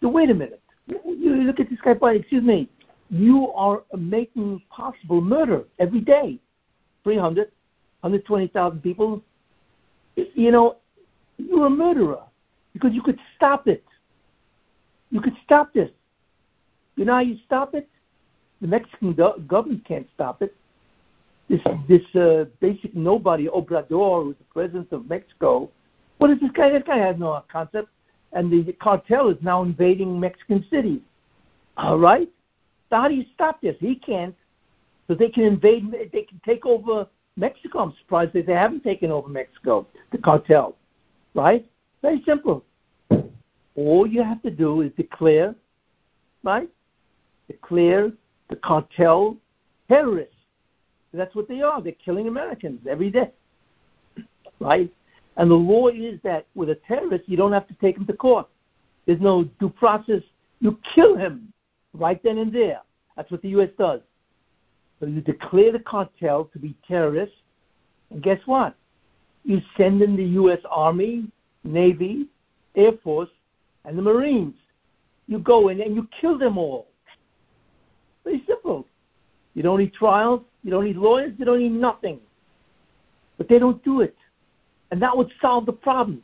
So wait a minute. You look at this guy, by excuse me, you are making possible murder every day. 300, 120,000 people. You know, you're a murderer because you could stop it. You could stop this. You know how you stop it? The Mexican go- government can't stop it. This this uh, basic nobody, Obrador, who's the president of Mexico, what is this guy? This guy has no concept. And the cartel is now invading Mexican cities. All right? So how do you stop this? He can't. So they can invade, they can take over Mexico. I'm surprised that they haven't taken over Mexico, the cartel. Right? Very simple. All you have to do is declare, right? Declare the cartel terrorists. That's what they are. They're killing Americans every day. Right? And the law is that with a terrorist, you don't have to take him to court. There's no due process. You kill him right then and there. That's what the U.S. does. So you declare the cartel to be terrorists, and guess what? You send in the U.S. Army, Navy, Air Force, and the Marines. You go in and you kill them all. Very simple. You don't need trials, you don't need lawyers, you don't need nothing. But they don't do it. And that would solve the problem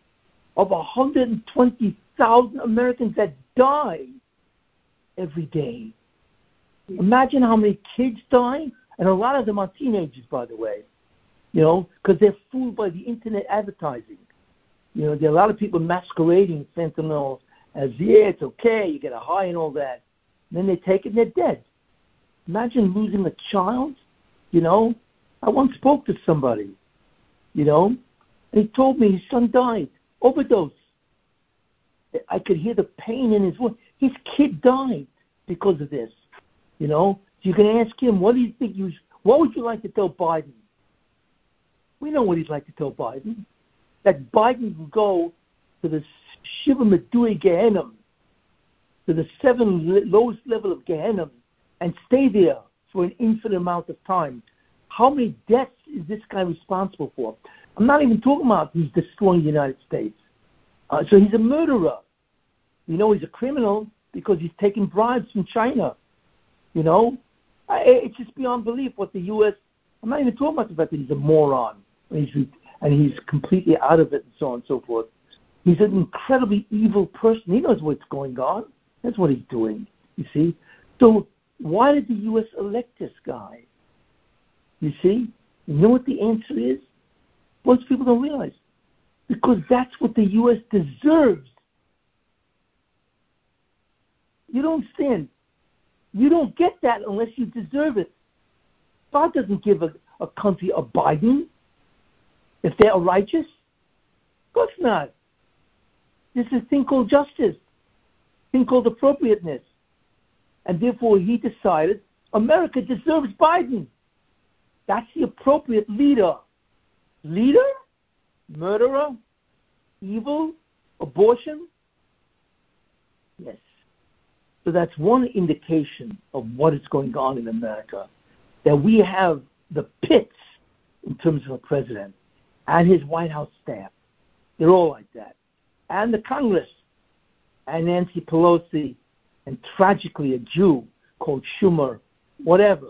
of 120,000 Americans that die every day. Imagine how many kids die, and a lot of them are teenagers, by the way, you know, because they're fooled by the internet advertising. You know, there are a lot of people masquerading fentanyl as, yeah, it's okay, you get a high and all that. And then they take it and they're dead. Imagine losing a child, you know. I once spoke to somebody, you know, and he told me his son died, overdose. I could hear the pain in his voice. His kid died because of this. You know, you can ask him, what do you think you? What would you like to tell Biden? We know what he'd like to tell Biden. That Biden will go to the Shiva Madui Gehenna, to the seven lowest level of Gehenna, and stay there for an infinite amount of time. How many deaths is this guy responsible for? I'm not even talking about he's destroying the United States. Uh, so he's a murderer. You know, he's a criminal because he's taking bribes from China. You know, I, it's just beyond belief what the U.S. I'm not even talking about the fact that he's a moron he's, and he's completely out of it and so on and so forth. He's an incredibly evil person. He knows what's going on. That's what he's doing. You see. So why did the U.S. elect this guy? You see. You know what the answer is? Most people don't realize. Because that's what the U.S. deserves. You don't understand. You don't get that unless you deserve it. God doesn't give a, a country a Biden if they are righteous. Of course not. This is a thing called justice, thing called appropriateness. And therefore he decided America deserves Biden. That's the appropriate leader. Leader? Murderer? Evil? Abortion? Yes. So that's one indication of what is going on in America. That we have the pits in terms of a president and his White House staff. They're all like that. And the Congress and Nancy Pelosi and tragically a Jew called Schumer, whatever.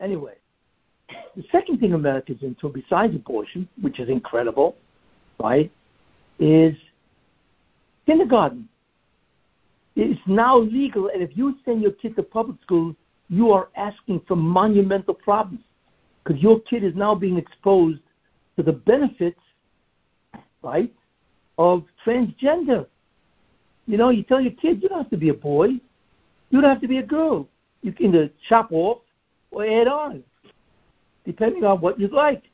Anyway, the second thing America's into, besides abortion, which is incredible, right, is kindergarten. It's now legal, and if you send your kid to public school, you are asking for monumental problems because your kid is now being exposed to the benefits, right, of transgender. You know, you tell your kid you don't have to be a boy, you don't have to be a girl. You can either chop off or add on, depending on what you'd like.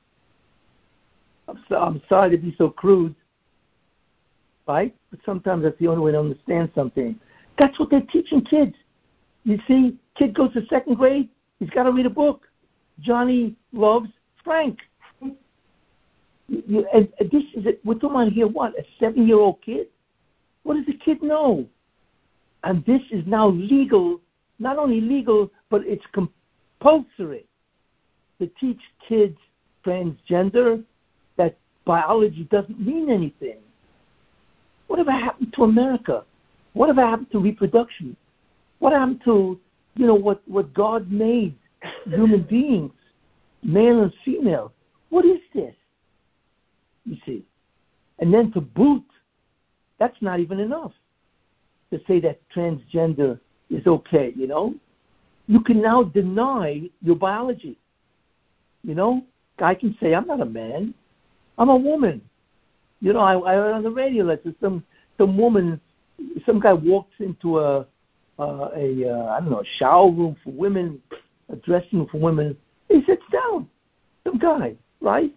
I'm, so, I'm sorry to be so crude, right? But sometimes that's the only way to understand something. That's what they're teaching kids. You see, kid goes to second grade, he's got to read a book. Johnny loves Frank. You, and, this is it. We're talking here what a seven-year-old kid. What does the kid know? And this is now legal. Not only legal, but it's compulsory to teach kids transgender that biology doesn't mean anything. Whatever happened to America? Whatever happened to reproduction? What happened to you know what what God made human beings, male and female? What is this? You see, and then to boot, that's not even enough to say that transgender is okay. You know, you can now deny your biology. You know, guy can say, "I'm not a man, I'm a woman." You know, I, I heard on the radio that some some woman, some guy walks into a uh, a uh, I don't know a shower room for women, dressing for women. He sits down, some guy, right?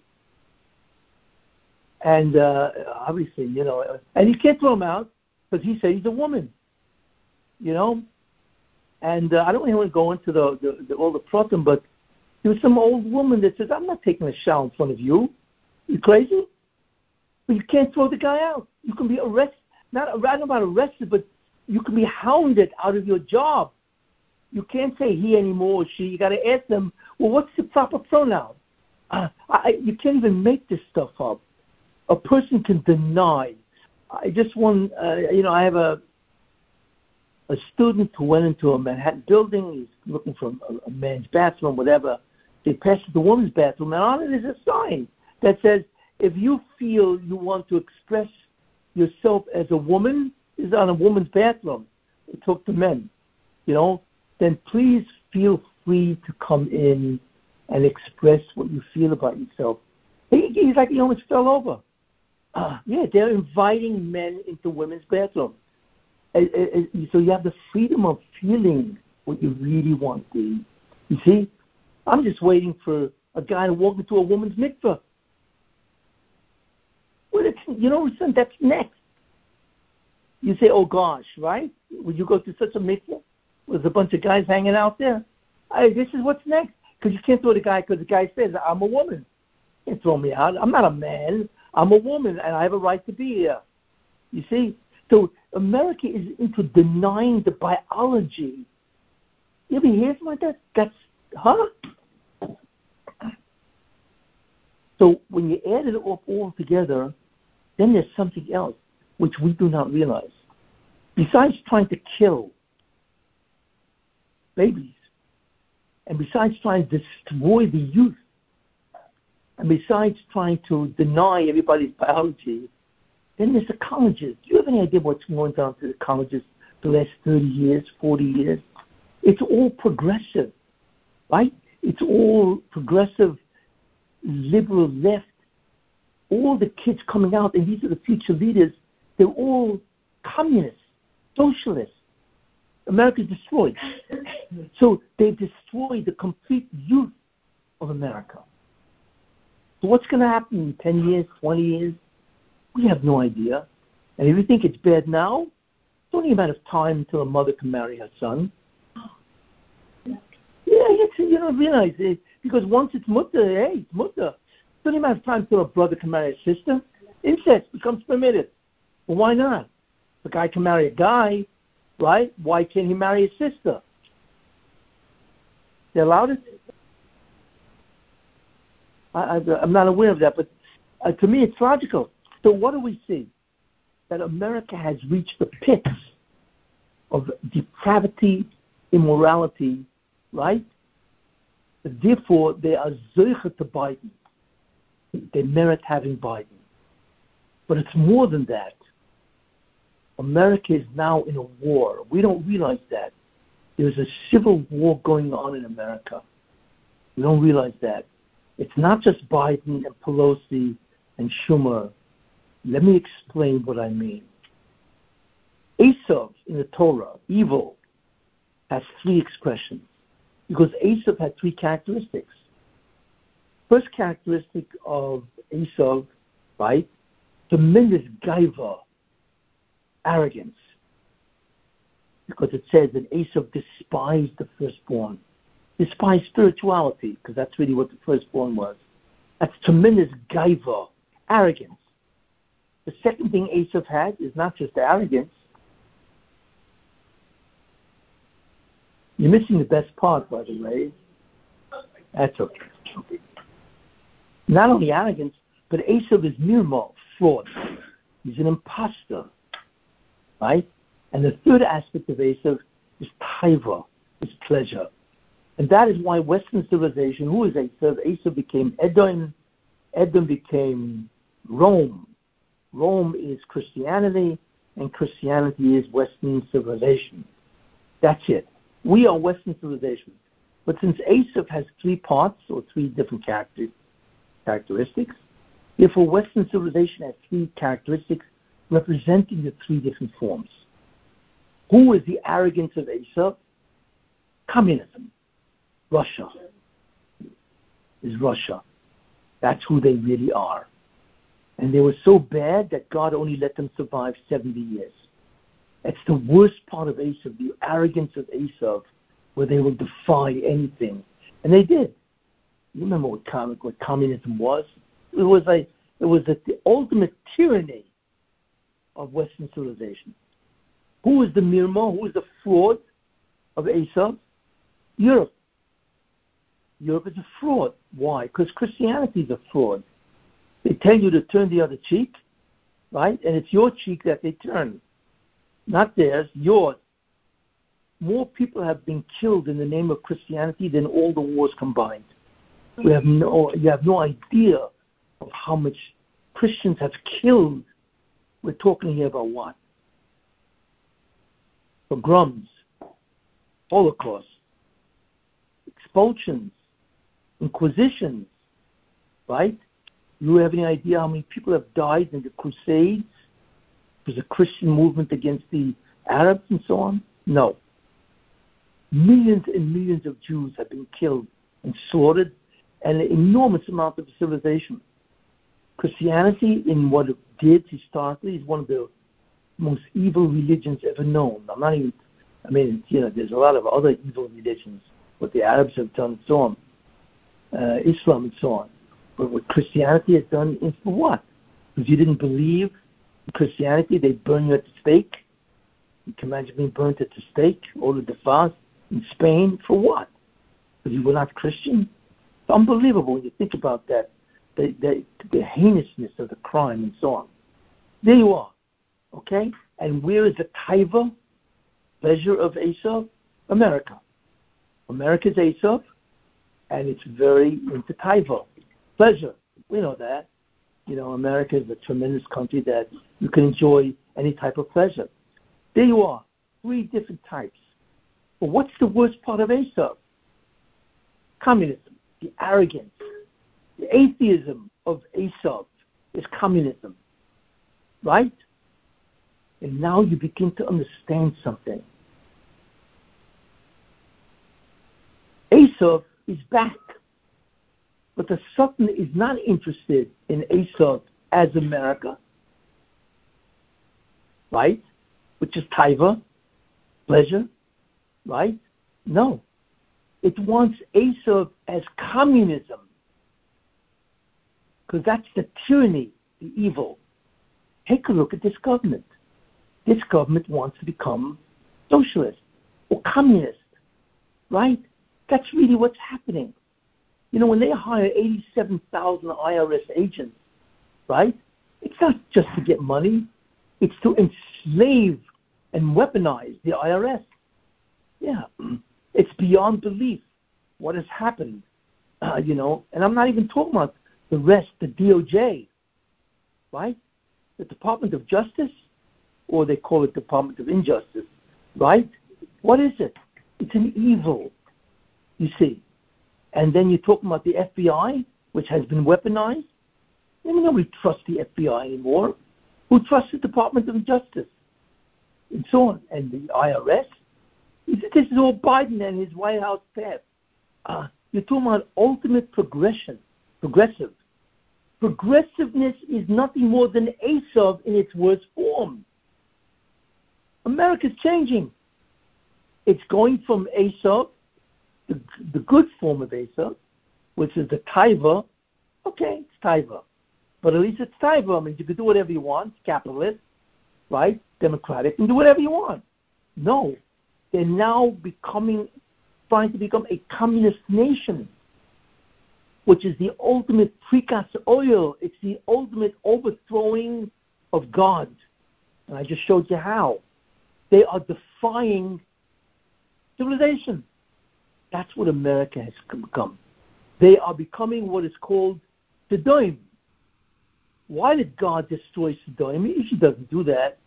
And uh, obviously, you know, and you can't throw him out because he said he's a woman, you know. And uh, I don't want to go into the, the, the all the problem, but there was some old woman that says, "I'm not taking a shower in front of you. You crazy?" But you can't throw the guy out. You can be arrested. Not don't about arrested, but you can be hounded out of your job. You can't say he anymore or she. You got to ask them, well, what's the proper pronoun? Uh, I, you can't even make this stuff up. A person can deny. I just want, uh, you know, I have a a student who went into a Manhattan building. He's looking for a, a man's bathroom, whatever. They passed the woman's bathroom, and on it is a sign that says, if you feel you want to express yourself as a woman, is on a woman's bathroom. They talk to men, you know, then please feel free to come in and express what you feel about yourself. He, he's like he almost fell over. Uh, yeah, they're inviting men into women's bathrooms. Uh, uh, so you have the freedom of feeling what you really want to. You see, I'm just waiting for a guy to walk into a woman's mikveh. Well, you know, what's that's next. You say, oh gosh, right? Would you go to such a mikveh with a bunch of guys hanging out there? Hey, this is what's next. Because you can't throw the guy because the guy says, I'm a woman. You can't throw me out. I'm not a man. I'm a woman, and I have a right to be here. You see? So America is into denying the biology. You ever hear something like that? That's, huh? So when you add it all, all together, then there's something else which we do not realize. Besides trying to kill babies, and besides trying to destroy the youth, and besides trying to deny everybody's biology, then there's the colleges. Do you have any idea what's going on to the colleges the last 30 years, 40 years? It's all progressive, right? It's all progressive, liberal left. All the kids coming out, and these are the future leaders, they're all communists, socialists. America's destroyed. so they've destroyed the complete youth of America. So what's going to happen in 10 years, 20 years? We have no idea. And if you think it's bad now, it's only a matter of time until a mother can marry her son. Yeah, it's, you don't realize it. Because once it's mutter, hey, it's mutter. It's only a matter of time until a brother can marry a sister. Incest becomes permitted. Well, why not? A guy can marry a guy, right? Why can't he marry his sister? They allowed it. I, am not aware of that, but uh, to me, it's logical. So what do we see? That America has reached the pits of depravity, immorality, right? Therefore, they are zeicha to Biden. They merit having Biden. But it's more than that. America is now in a war. We don't realize that. There's a civil war going on in America. We don't realize that. It's not just Biden and Pelosi and Schumer. Let me explain what I mean. Esav in the Torah, evil, has three expressions because Esav had three characteristics. First characteristic of Esav, right? Tremendous gaiva, arrogance. Because it says that Esav despised the firstborn, despised spirituality, because that's really what the firstborn was. That's tremendous gaiva, arrogance. The second thing Esav had is not just arrogance. You're missing the best part, by the way. That's okay. Not only arrogance, but Esav is mirmo, fraud. He's an impostor, right? And the third aspect of Esav is taiva, is pleasure. And that is why Western civilization, who is Esav? Esav became Edom, Edom became Rome. Rome is Christianity, and Christianity is Western civilization. That's it. We are Western civilization. But since Esav has three parts or three different characteristics, therefore Western civilization has three characteristics representing the three different forms. Who is the arrogance of Esav? Communism. Russia. Is Russia. That's who they really are. And they were so bad that God only let them survive 70 years. It's the worst part of Esav, the arrogance of Esav, where they will defy anything. And they did. You remember what, what communism was? It was like it was the ultimate tyranny of Western civilization. Who is the mirmo? Who is the fraud of Esav? Europe. Europe is a fraud. Why? Because Christianity is a fraud. They tell you to turn the other cheek, right? And it's your cheek that they turn, not theirs, yours. More people have been killed in the name of Christianity than all the wars combined. We have no, you have no idea of how much Christians have killed. We're talking here about what? Pogroms, Holocaust, expulsions, inquisitions, right? you have any idea how many people have died in the Crusades? Was a Christian movement against the Arabs and so on? No. Millions and millions of Jews have been killed and slaughtered, and an enormous amount of civilization. Christianity, in what it did historically, is one of the most evil religions ever known. I'm not even, I mean, you know, there's a lot of other evil religions, what the Arabs have done and so on, uh, Islam and so on. But what Christianity has done is for what? Because you didn't believe Christianity, they burn you at the stake. You can imagine being burnt at the stake, or the fast in Spain for what? Because you were not Christian? It's unbelievable when you think about that, the, the, the heinousness of the crime and so on. There you are. Okay? And where is the taiva, pleasure of Esav? America. America's Esav, and it's very into taiva pleasure. We know that. You know, America is a tremendous country that you can enjoy any type of pleasure. There you are, three different types. But what's the worst part of Esav? Communism, the arrogance, the atheism of Esav is communism, right? And now you begin to understand something. Esav is back. But the Satan is not interested in Esav as America, right? Which is taiva, pleasure, right? No. It wants Esav as communism. Because that's the tyranny, the evil. Take a look at this government. This government wants to become socialist or communist, right? That's really what's happening. You know, when they hire 87,000 IRS agents, right? It's not just to get money, it's to enslave and weaponize the IRS. Yeah, [CLEARS THROAT] it's beyond belief what has happened, uh, [CLEARS THROAT] you know, and I'm not even talking about the rest, the DOJ, right? The Department of Justice, or they call it Department of Injustice, right? What is it? It's an evil, you see. And then you're talking about the FBI, which has been weaponized. I mean, nobody trusts the FBI anymore. Who trusts the Department of Justice? And so on. And the IRS. This is all Biden and his White House staff. Uh, you're talking about ultimate progression, progressive. Progressiveness is nothing more than Esav in its worst form. America's changing. It's going from Esav the, the good form of Esav, which is the taiva, okay, it's taiva. But at least it's taiva. I mean, you can do whatever you want, capitalist, right? Democratic, and do whatever you want. No, they're now becoming, trying to become a communist nation, which is the ultimate precast oil. It's the ultimate overthrowing of God. And I just showed you how. They are defying civilization. That's what America has become. They are becoming what is called Sodom. Why did God destroy Sodom? He usually doesn't do that.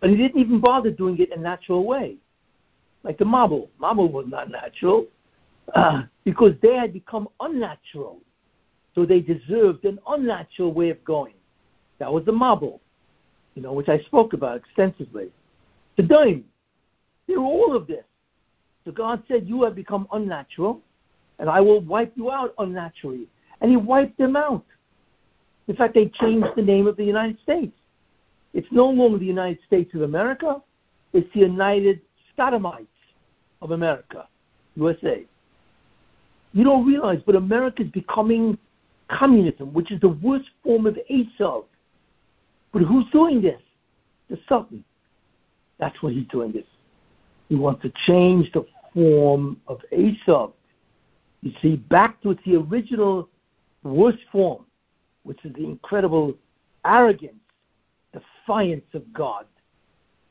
But he didn't even bother doing it in a natural way. Like the Mabul. Mabul was not natural uh, because they had become unnatural. So they deserved an unnatural way of going. That was the Mabul, you know, which I spoke about extensively. Sodom. They're all of this. So God said, You have become unnatural, and I will wipe you out unnaturally. And He wiped them out. In fact, they changed the name of the United States. It's no longer the United States of America, it's the United Sodomites of America, USA. You don't realize, but America is becoming communism, which is the worst form of Esav. But who's doing this? The Satan. That's what he's doing this. He wants to change the form of Esav. You see, back to the original worst form, which is the incredible arrogance, defiance of God.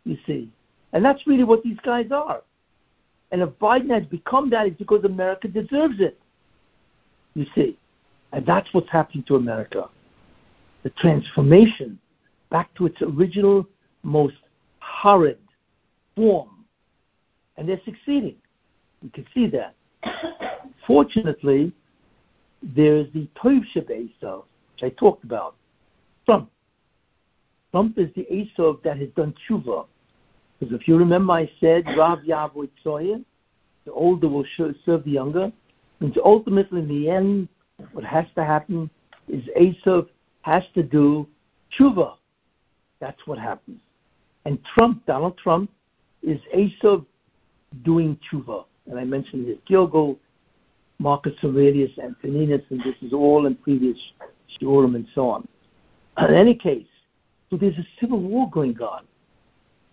You see. And that's really what these guys are. And if Biden has become that, it's because America deserves it. You see. And that's what's happening to America. The transformation back to its original, most horrid form and they're succeeding. We can see that. [COUGHS] Fortunately, there's the Toiv Esav, which I talked about. Trump. Trump is the Esav that has done tshuva. Because if you remember, I said, Rav Yavoi Tzoyer, the older will serve the younger. Means ultimately, in the end, what has to happen is Esav has to do tshuva. That's what happens. And Trump, Donald Trump, is Esav doing tshuva. And I mentioned this gilgul, Marcus Aurelius, Antoninus, and this is all in previous shiurim and so on. In any case, so there's a civil war going on.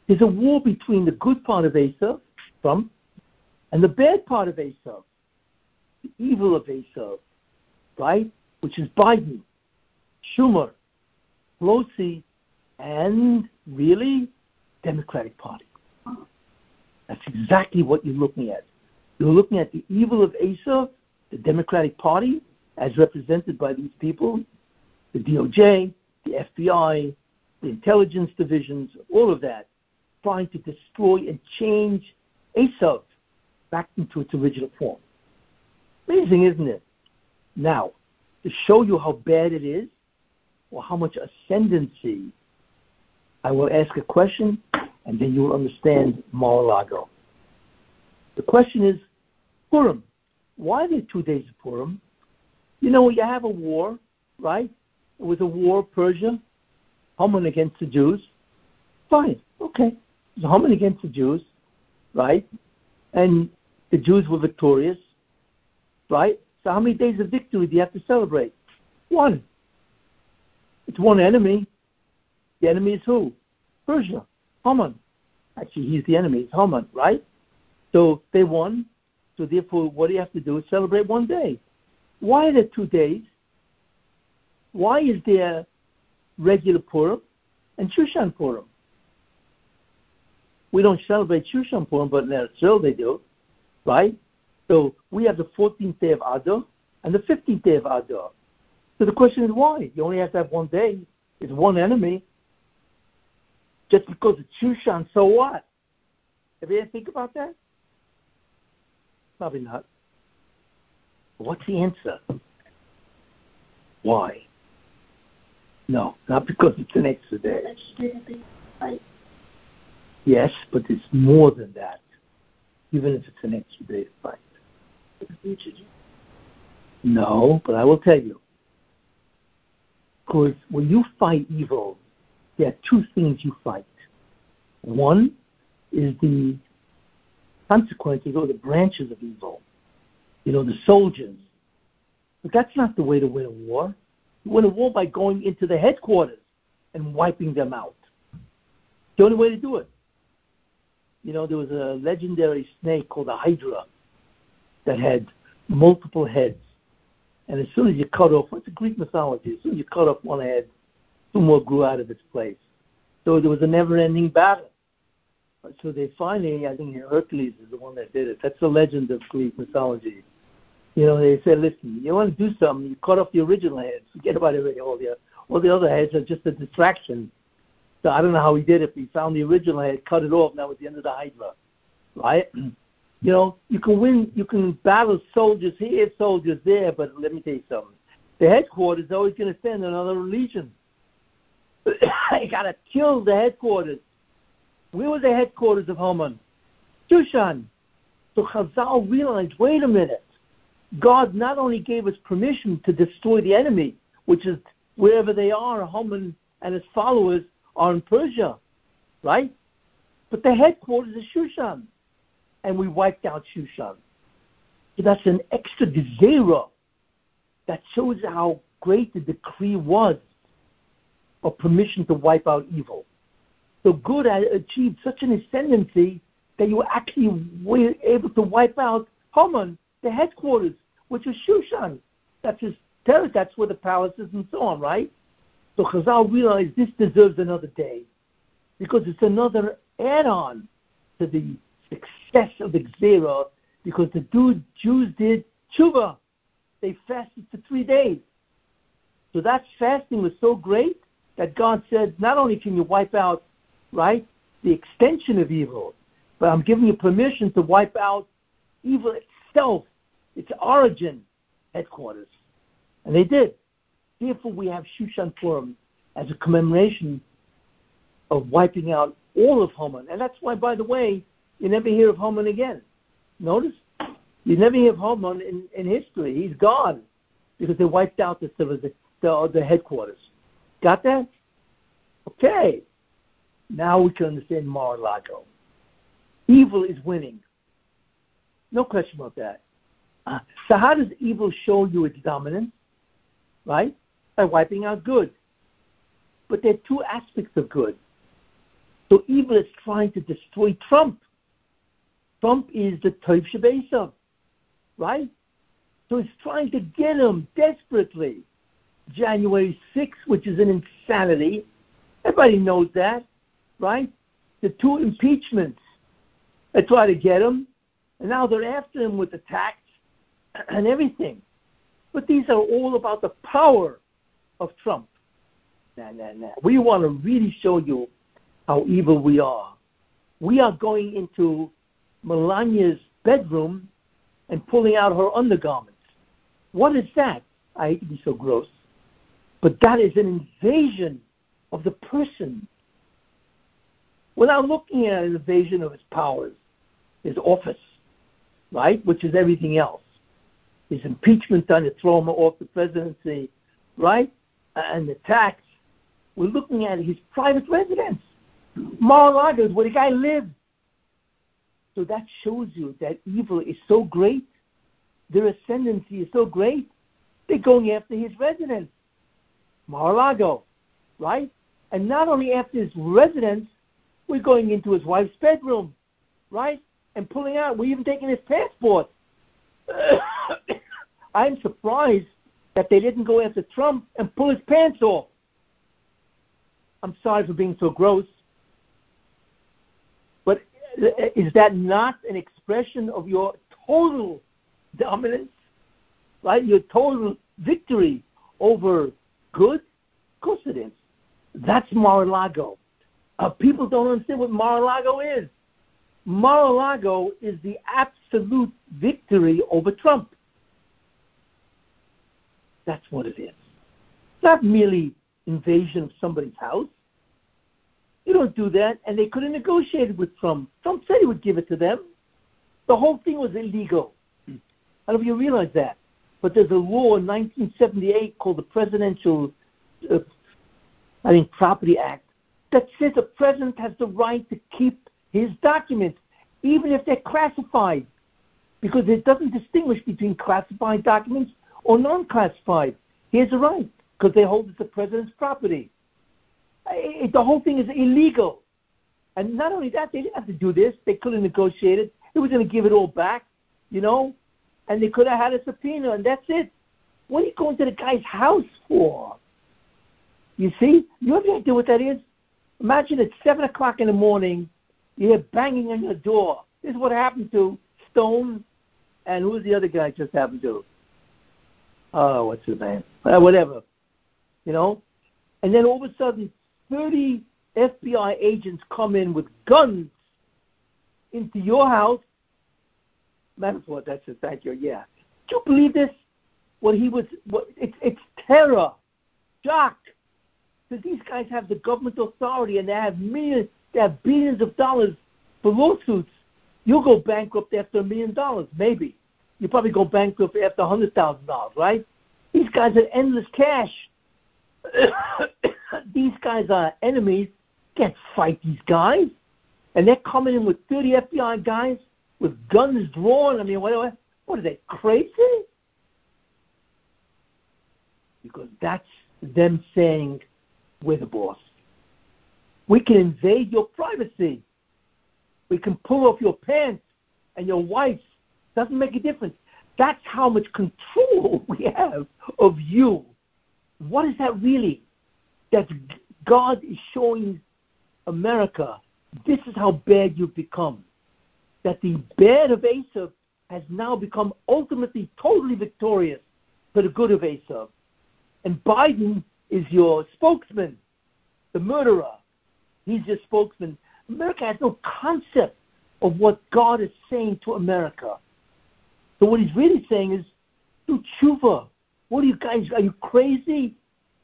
There's a war between the good part of Esav, Trump, and the bad part of Esav, the evil of Esav, right? Which is Biden, Schumer, Pelosi, and really Democratic Party. That's exactly what you're looking at. You're looking at the evil of Esav, the Democratic Party, as represented by these people, the DOJ, the FBI, the intelligence divisions, all of that, trying to destroy and change Esav back into its original form. Amazing, isn't it? Now, to show you how bad it is, or how much ascendancy, I will ask a question and then you will understand Mar-a-Lago. The question is, Purim. Why are there two days of Purim? You know, you have a war, right? It was a war, Persia, Haman against the Jews. Fine, okay. Haman against the Jews, right? And the Jews were victorious, right? So how many days of victory do you have to celebrate? One. It's one enemy. The enemy is who? Persia. Haman. Actually, he's the enemy. It's Haman, right? So they won. So therefore, what do you have to do? Celebrate one day. Why are there two days? Why is there regular Purim and Shushan Purim? We don't celebrate Shushan Purim, but in Israel they do, right? So we have the 14th day of Adar and the 15th day of Adar. So the question is why? You only have to have one day. It's one enemy. Just because it's Shushan, so what? Have you ever think about that? Probably not. What's the answer? Why? No, not because it's an extra day. Yes, but it's more than that. Even if it's an extra day to fight. No, but I will tell you. Because when you fight evil, there are two things you fight. One is the consequences or the branches of evil. You know, the soldiers. But that's not the way to win a war. You win a war by going into the headquarters and wiping them out. The only way to do it. You know, there was a legendary snake called a Hydra that had multiple heads. And as soon as you cut off, the Greek mythology? As soon as you cut off one head, two more grew out of its place. So there was a never-ending battle. So they finally, I think Hercules is the one that did it. That's the legend of Greek mythology. You know, they said, listen, you want to do something, you cut off the original heads. Forget about it. All the, all the other heads are just a distraction. So I don't know how he did it. But he found the original head, cut it off, that was the end of the Hydra. Right? [CLEARS THROAT] You know, you can win, you can battle soldiers here, soldiers there, but let me tell you something. The headquarters is always going to send another legion. you got to kill the headquarters. Where was the headquarters of Haman? Shushan. So Chazal realized, wait a minute. God not only gave us permission to destroy the enemy, which is wherever they are, Haman and his followers are in Persia, right? But the headquarters is Shushan and we wiped out Shushan. So that's an extra gezerah that shows how great the decree was of permission to wipe out evil. So good had achieved such an ascendancy that you actually were able to wipe out Haman, the headquarters, which is Shushan. That's his territory. That's where the palace is and so on, right? So Chazal realized this deserves another day because it's another add-on to the success of the Xera because the dude, Jews did tshuva. They fasted for three days. So that fasting was so great that God said, not only can you wipe out, right, the extension of evil, but I'm giving you permission to wipe out evil itself, its origin, headquarters. And they did. Therefore, we have Shushan Purim as a commemoration of wiping out all of Haman. And that's why, by the way, you never hear of Haman again. Notice? You never hear of Haman in, in history. He's gone because they wiped out the, the, the, headquarters. Got that? Okay. Now we can understand Mar-a-Lago. Evil is winning. No question about that. Uh, so how does evil show you its dominance? Right? By wiping out good. But there are two aspects of good. So evil is trying to destroy Trump. Trump is the Tov Shabbat right? So he's trying to get him desperately. January 6th, which is an insanity. Everybody knows that, right? The two impeachments. They try to get him, and now they're after him with tax [CLEARS THROAT] and everything. But these are all about the power of Trump. Nah, nah, nah. We want to really show you how evil we are. We are going into Melania's bedroom and pulling out her undergarments. What is that? I hate to be so gross, but that is an invasion of the person. Not looking at an invasion of his powers, his office, right, which is everything else. His impeachment done to throw him off the presidency, right, and the tax. We're looking at his private residence. Mar-a-Lago is where the guy lives. So that shows you that evil is so great, their ascendancy is so great, they're going after his residence, Mar-a-Lago, right? And not only after his residence, We're going into his wife's bedroom, right? And pulling out. We're even taking his passport. [COUGHS] I'm surprised that they didn't go after Trump and pull his pants off. I'm sorry for being so gross. But is that not an expression of your total dominance? Right? Your total victory over good? Of course it is. That's Mar-a-Lago. Uh, people don't understand what Mar-a-Lago is. Mar-a-Lago is the absolute victory over Trump. That's what it is. Not merely invasion of somebody's house. You don't do that, and they could have negotiated with Trump. Trump said he would give it to them. The whole thing was illegal. I don't know if you realize that. But there's a law in 1978 called the Presidential, uh, I think, Property Act that says the president has the right to keep his documents, even if they're classified, because it doesn't distinguish between classified documents or non-classified. He has a right because they hold it's the president's property. It, the whole thing is illegal. And not only that, they didn't have to do this. They could have negotiated. He was going to give it all back, you know, and they could have had a subpoena, and that's it. What are you going to the guy's house for? You see? You have any idea what that is? Imagine at 7 o'clock in the morning, you hear banging on your door. This is what happened to Stone, and who's the other guy just happened to? Oh, what's his name? Uh, whatever. You know? And then all of a sudden, 30 FBI agents come in with guns into your house. Metaphor, that's it. Thank you. Yeah. Do you believe this? What he was, what, it's, it's terror, shock. Because these guys have the government authority and they have millions, they have billions of dollars for lawsuits. You'll go bankrupt after a million dollars, maybe. You probably go bankrupt after hundred thousand dollars, right? These guys have endless cash. [COUGHS] these guys are enemies. Can't fight these guys, and they're coming in with 30 FBI guys with guns drawn. I mean, what, what are they crazy? Because that's them saying we're the boss. We can invade your privacy. We can pull off your pants and your wife. Doesn't make a difference. That's how much control [LAUGHS] we have of you. What is that really? That God is showing America this is how bad you've become. That the bad of Esav has now become ultimately totally victorious for the good of Esav. And Biden is your spokesman, the murderer. He's your spokesman. America has no concept of what God is saying to America. So what he's really saying is, do tshuva. What are you guys? Are you crazy?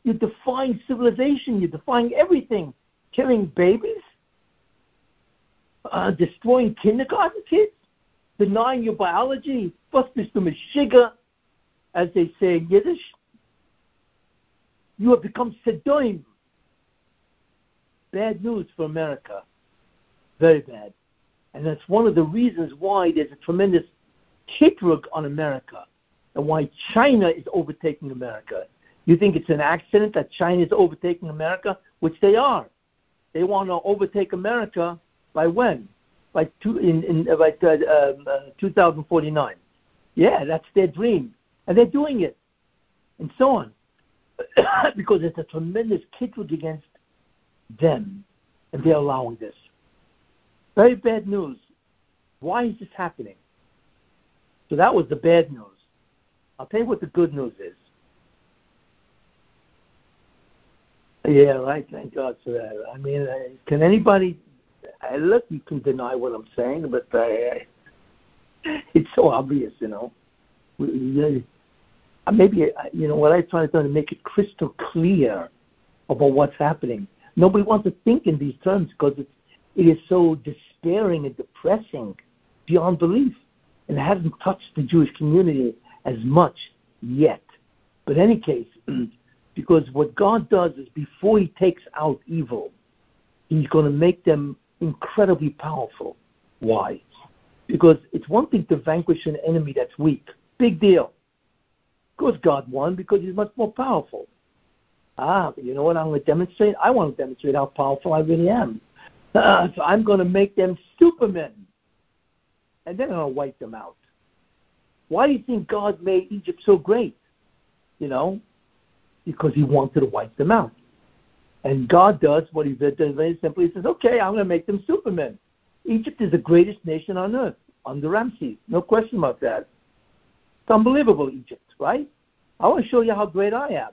You're defying civilization. You're defying everything. Killing babies, uh, destroying kindergarten kids, denying your biology. Was bist du as they say in Yiddish? You have become Sedoim. Bad news for America. Very bad. And that's one of the reasons why there's a tremendous kitrug on America and why China is overtaking America. You think it's an accident that China is overtaking America? Which they are. They want to overtake America by when? By, two, in, in, uh, by uh, um, uh, 2049. Yeah, that's their dream. And they're doing it. And so on. [COUGHS] because it's a tremendous kitrug against them. And they're allowing this. Very bad news. Why is this happening? So that was the bad news. I'll tell you what the good news is. Yeah, right. Thank God for that. I mean, uh, can anybody uh, look? You can deny what I'm saying, but uh, [LAUGHS] it's so obvious, you know. Uh, maybe you know what I try to do to make it crystal clear about what's happening. Nobody wants to think in these terms because it's it is so despairing and depressing beyond belief and hasn't touched the Jewish community as much yet. But in any case, [CLEARS THROAT] because what God does is before He takes out evil, He's going to make them incredibly powerful. Why? Because it's one thing to vanquish an enemy that's weak. Big deal. Of course, God won because He's much more powerful. Ah, but you know what I'm going to demonstrate? I want to demonstrate how powerful I really am. Uh, [CLEARS THROAT] so I'm going to make them supermen. And then to wipe them out. Why do you think God made Egypt so great? You know, because he wanted to wipe them out. And God does what he does very simply. He says, okay, I'm going to make them supermen. Egypt is the greatest nation on earth under Ramses. No question about that. It's unbelievable, Egypt, right? I want to show you how great I am.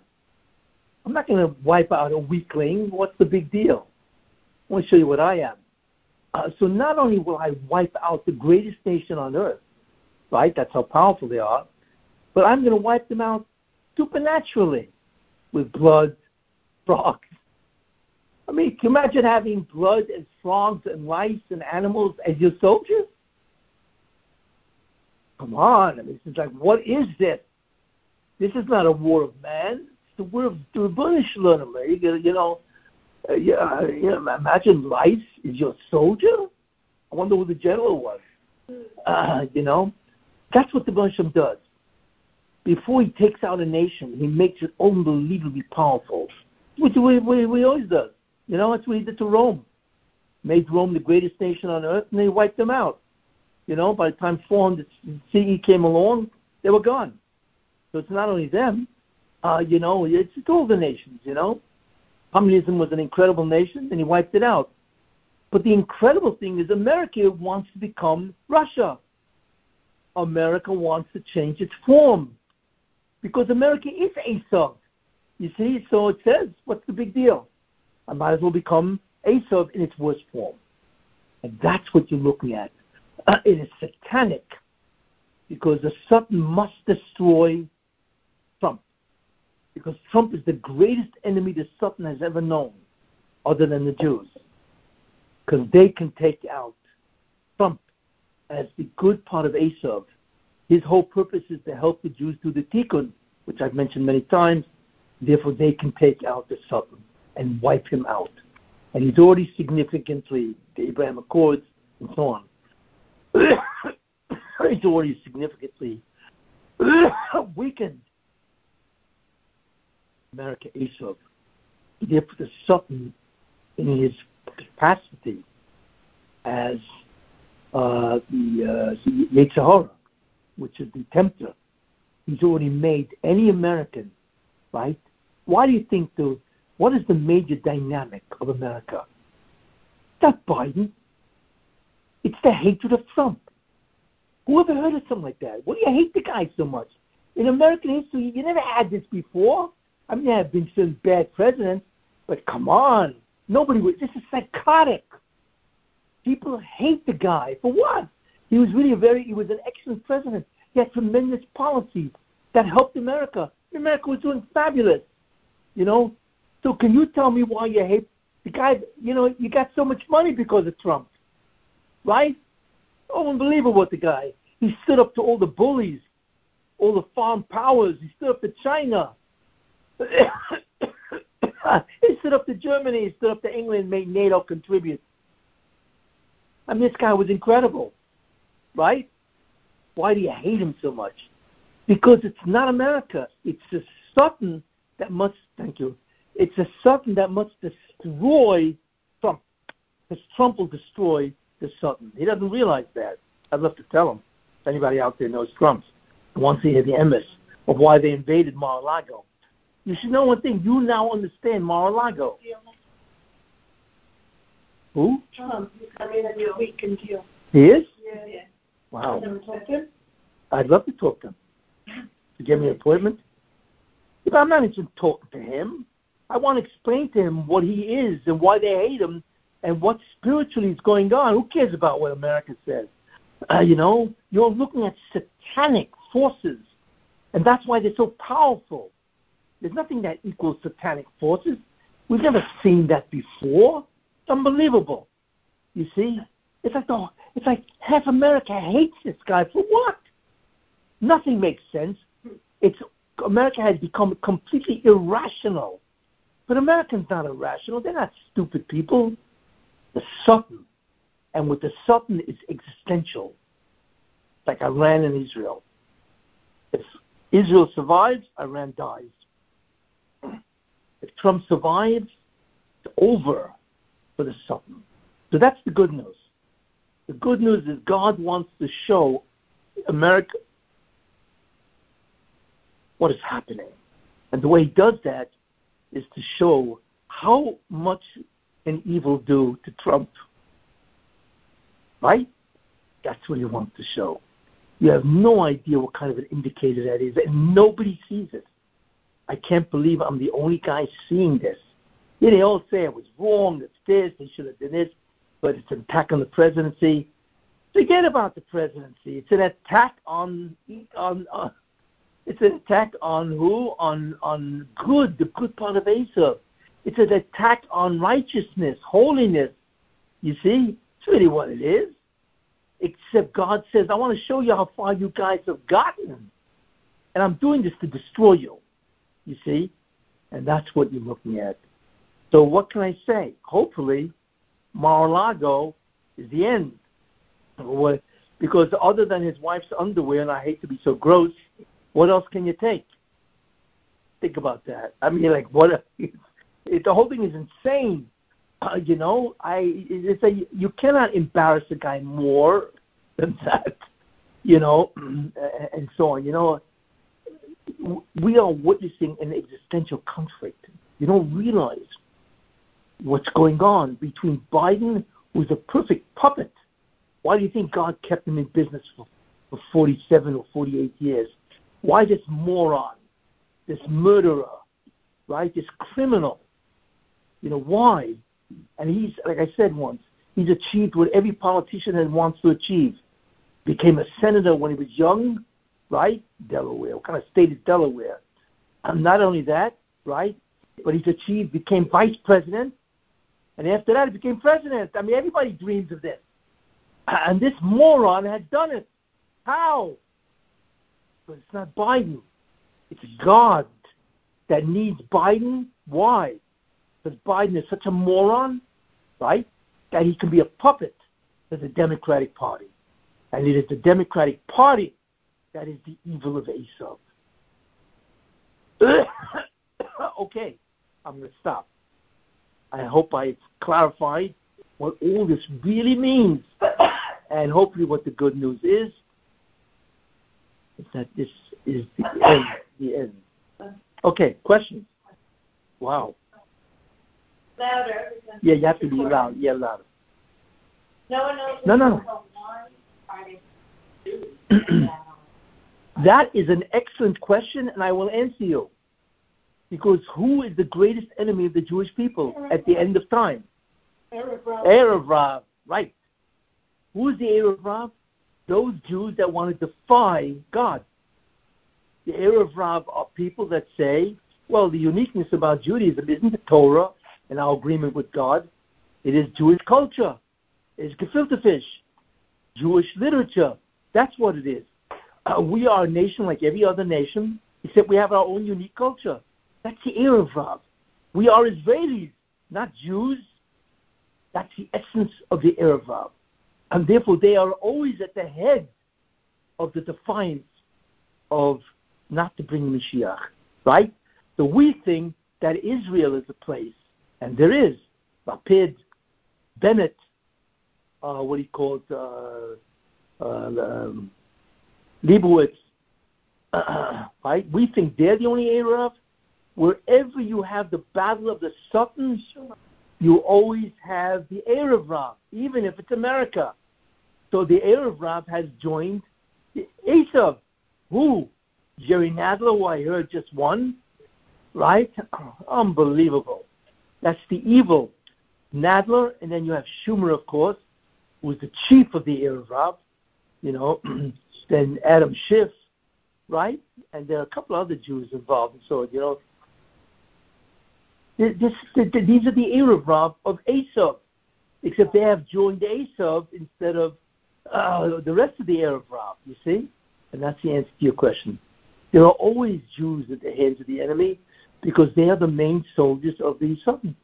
I'm not going to wipe out a weakling. What's the big deal? I want to show you what I am. Uh, so not only will I wipe out the greatest nation on earth, right? That's how powerful they are, but I'm going to wipe them out supernaturally with blood, [LAUGHS] frogs. I mean, can you imagine having blood and frogs and lice and animals as your soldiers? Come on. I mean, it's like, what is this? This is not a war of man. It's the war of the Shalom. You know, uh, yeah, you know, imagine life is your soldier. I wonder who the general was. Uh, you know, that's what the Shalom does. Before he takes out a nation, he makes it unbelievably powerful, which we, we, we always do. You know, that's what he did to Rome. Made Rome the greatest nation on earth, and they wiped them out. You know, by the time 400 CE came along, they were gone. So it's not only them, uh, you know, it's all the nations, you know. Communism was an incredible nation, and he wiped it out. But the incredible thing is America wants to become Russia. America wants to change its form because America is Esau. You see, so it says, what's the big deal? I might as well become Esau in its worst form. And that's what you're looking at. Uh, it is satanic because the Satan must destroy. Because Trump is the greatest enemy the Satan has ever known, other than the Jews. Because they can take out Trump as the good part of Esau. His whole purpose is to help the Jews do the tikkun, which I've mentioned many times. Therefore, they can take out the Satan and wipe him out. And he's already significantly, the Abraham Accords and so on, [COUGHS] he's already significantly [COUGHS] weakened America. Therefore, the Satan, in his capacity as uh, the uh, Yetzer Hara, which is the tempter, he's already made any American, right? Why do you think the what is the major dynamic of America? Not Biden. It's the hatred of Trump. Who ever heard of something like that? Why do you hate the guy so much? In American history, you never had this before. I mean, there have been some bad presidents, but come on. Nobody would. This is psychotic. People hate the guy. For what? He was really a very, he was an excellent president. He had tremendous policies that helped America. America was doing fabulous. You know, so can you tell me why you hate the guy? You know, you got so much money because of Trump, right? Oh, unbelievable! The guy he stood up to all the bullies, all the foreign powers. He stood up to China. He stood up to Germany. He stood up to England. Made NATO contribute. I mean, this guy was incredible, right? Why do you hate him so much? Because it's not America. It's a Satan that must. Thank you it's a Satan that must destroy Trump. Because Trump will destroy the Satan. He doesn't realize that. I'd love to tell him. If anybody out there knows Trump, wants to hear the emes of why they invaded Mar-a-Lago. You should know one thing. You now understand Mar-a-Lago. Who? Trump. I mean, a weekend deal. He is? Yeah. yeah. Wow. Never talked to him? I'd love to talk to him. To give me an appointment. But I'm not interested in talking to him. I want to explain to him what he is and why they hate him and what spiritually is going on. Who cares about what America says? Uh, you know, you're looking at satanic forces, and that's why they're so powerful. There's nothing that equals satanic forces. We've never seen that before. Unbelievable. You see, it's like the, it's like half America hates this guy for what? Nothing makes sense. It's America has become completely irrational but Americans not irrational. They're not stupid people. The Satan, and with the Satan is existential, like Iran and Israel. If Israel survives, Iran dies. If Trump survives, it's over for the Satan. So that's the good news. The good news is God wants to show America what is happening. And the way he does that is to show how much an evil do to Trump. Right? That's what he wants to show. You have no idea what kind of an indicator that is, and nobody sees it. I can't believe I'm the only guy seeing this. Yeah, they all say it was wrong, it's this, they should have done this, but it's an attack on the presidency. Forget about the presidency. It's an attack on on, on it's an attack on who? On on good, the good part of Asa. It's an attack on righteousness, holiness. You see? It's really what it is. Except God says, I want to show you how far you guys have gotten. And I'm doing this to destroy you. You see? And that's what you're looking at. So what can I say? Hopefully, Mar-a-Lago is the end. Because other than his wife's underwear, and I hate to be so gross, what else can you take? Think about that. I mean, like, what? [LAUGHS] It, the whole thing is insane. Uh, you know, I it's a you cannot embarrass a guy more than [LAUGHS] that. You know, [CLEARS THROAT] and so on. You know, we are witnessing an existential conflict. You don't realize what's going on between Biden, who's a perfect puppet. Why do you think God kept him in business for, for 47 or 48 years? Why this moron, this murderer, right? This criminal? You know, why? And he's, like I said once, he's achieved what every politician wants to achieve. Became a senator when he was young, right? Delaware. What kind of state is Delaware? And not only that, right? But he's achieved, became vice president. And after that, he became president. I mean, everybody dreams of this. And this moron had done it. How? But it's not Biden. It's God that needs Biden. Why? Because Biden is such a moron, right? That he can be a puppet to the Democratic Party. And it is the Democratic Party that is the evil of Esau. [COUGHS] okay, I'm going to stop. I hope I've clarified what all this really means. [COUGHS] And hopefully, what the good news is is that this is the end. The end. Okay, questions? Wow. Louder. Yeah, you have to be loud. Yeah, louder. No one knows. No, no, no. [COUGHS] that is an excellent question, and I will answer you. Because who is the greatest enemy of the Jewish people at the end of time? Erev Rav. Right. Who is the Erev Rav? Those Jews that want to defy God. The Erev Rav are people that say, well, the uniqueness about Judaism isn't the Torah and our agreement with God. It is Jewish culture. It's gefilte fish. Jewish literature. That's what it is. Uh, we are a nation like every other nation, except we have our own unique culture. That's the Rav. We are Israelis, not Jews. That's the essence of the Erev Rav. And therefore, they are always at the head of the defiance of not to bring Mashiach, right? So we think that Israel is a place, and there is. Lapid, Bennett, uh, what he called uh, uh, um, Leibowitz, uh, [CLEARS THROAT] right? We think they're the only Arab. Wherever you have the battle of the Satans, you always have the Erev Rav, even if it's America. So the Erev Rav has joined Esav. Who? Jerry Nadler, who I heard just won, right? [CLEARS THROAT] Unbelievable. That's the evil. Nadler, and then you have Schumer, of course, who is the chief of the Erev Rav, you know, [CLEARS THROAT] then Adam Schiff, right? And there are a couple other Jews involved. So, you know, this, these are the Rav of Esav, except they have joined Esav instead of uh, the rest of the Erev Rav, you see? And that's the answer to your question. There are always Jews at the hands of the enemy because they are the main soldiers of the Satan.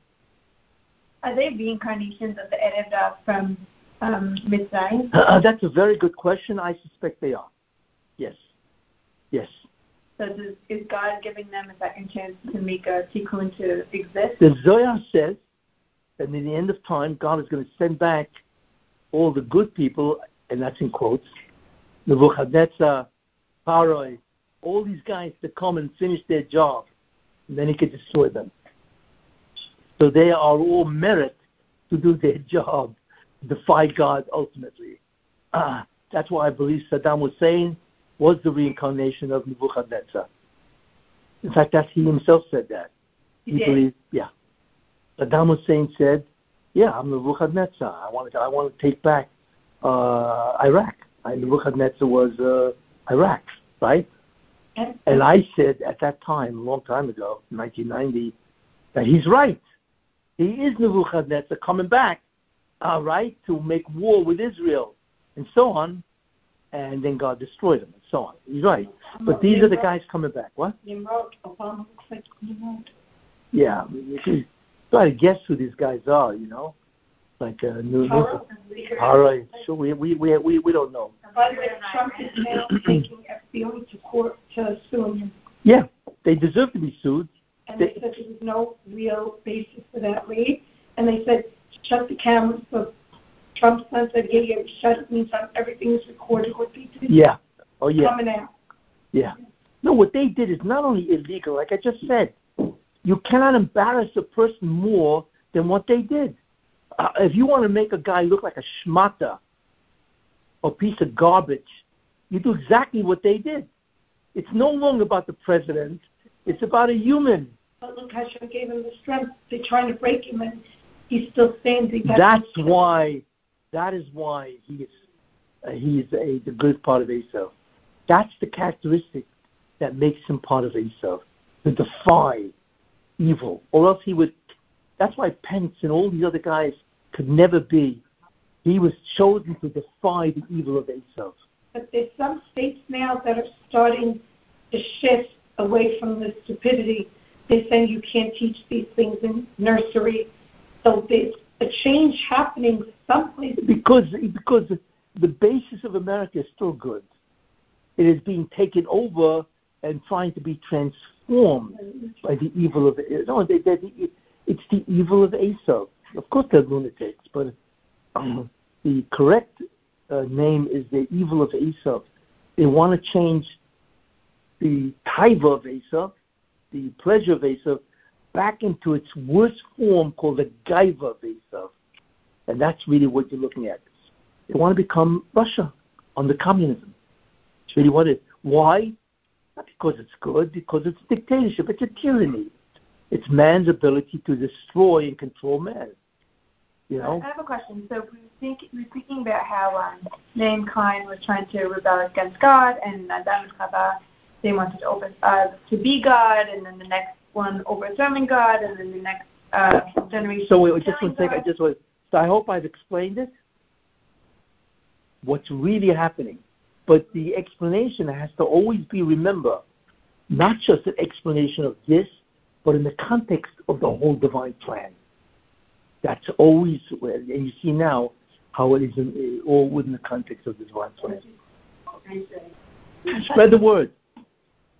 Are they reincarnations of the Rav from um, Mitzrayim? [CLEARS THROAT] Uh, that's a very good question. I suspect they are. Yes. Yes. So does, is God giving them a second chance to make a tikkun to exist? The Zohar says that in the end of time, God is going to send back all the good people, and that's in quotes, Nebuchadnezzar, Paroi, all these guys to come and finish their job, and then he could destroy them. So they are all merit to do their [LAUGHS] job, defy God ultimately. Uh, that's why I believe Saddam Hussein was the reincarnation of Nebuchadnezzar. In fact, that he himself said that. He, believed, yeah. Saddam Hussein said, "Yeah, I'm Nebuchadnezzar. I want to, I want to take back uh, Iraq. I, Nebuchadnezzar was uh, Iraq, right?" And I said at that time, a long time ago, 1990, that he's right. He is Nebuchadnezzar coming back, all right, to make war with Israel and so on. And then God destroyed him and so on. He's right. But these are the guys coming back. What? Nimrod. Obama looks like Nimrod. Yeah. You can try to guess who these guys are, you know? Like uh, New All right. So we, we, we, we, we don't know. By the way, Trump is now [CLEARS THROAT] taking FBI to court to sue him. Yeah. They deserve to be sued. And they, they said there was no real basis for that raid. And they said, shut the cameras. Son said, yeah, yeah, shut it means everything is recorded what they did. Yeah. Oh, yeah. Coming out. Yeah. No, what they did is not only illegal, like I just said, you cannot embarrass a person more than what they did. Uh, if you want to make a guy look like a schmata, a piece of garbage, you do exactly what they did. It's no longer about the president. It's about a human. But look, Hashem gave him the strength. They're trying to break him, and he's still standing. That's, That's why. That is why he is. Uh, he is a, the good part of Esau. That's the characteristic that makes him part of Esau, to defy evil, or else he would. That's why Pence and all these other guys could never be. He was chosen to defy the evil of Esau. But there's some states now that are starting to shift away from the stupidity. They're saying you can't teach these things in nursery. So there's a change happening someplace. Because because the basis of America is still good. It is being taken over and trying to be transformed by the evil of no, they, they, it's the evil of Esau. Of course, they're lunatics, but um, [CLEARS THROAT] the correct uh, name is the evil of Esau. They want to change the taiva of Esau, the pleasure of Esau, back into its worst form called the gaiva of And that's really what you're looking at. They want to become Russia under communism. It's really what it is. Why? Not because it's good, because it's a dictatorship. It's a tyranny. It's man's ability to destroy and control man. You know? I have a question. So we were speaking about how um, mankind was trying to rebel against God, and Adam and they wanted to, open, uh, to be God, and then the next one overthrowing God, and then the next uh, generation. So wait, just one second. I just was. So I hope I've explained it. What's really happening, but the explanation has to always be remember, not just an explanation of this, but in the context of the whole divine plan. That's always, where, and you see now how it is in, all within the context of the divine plan. Spread the word,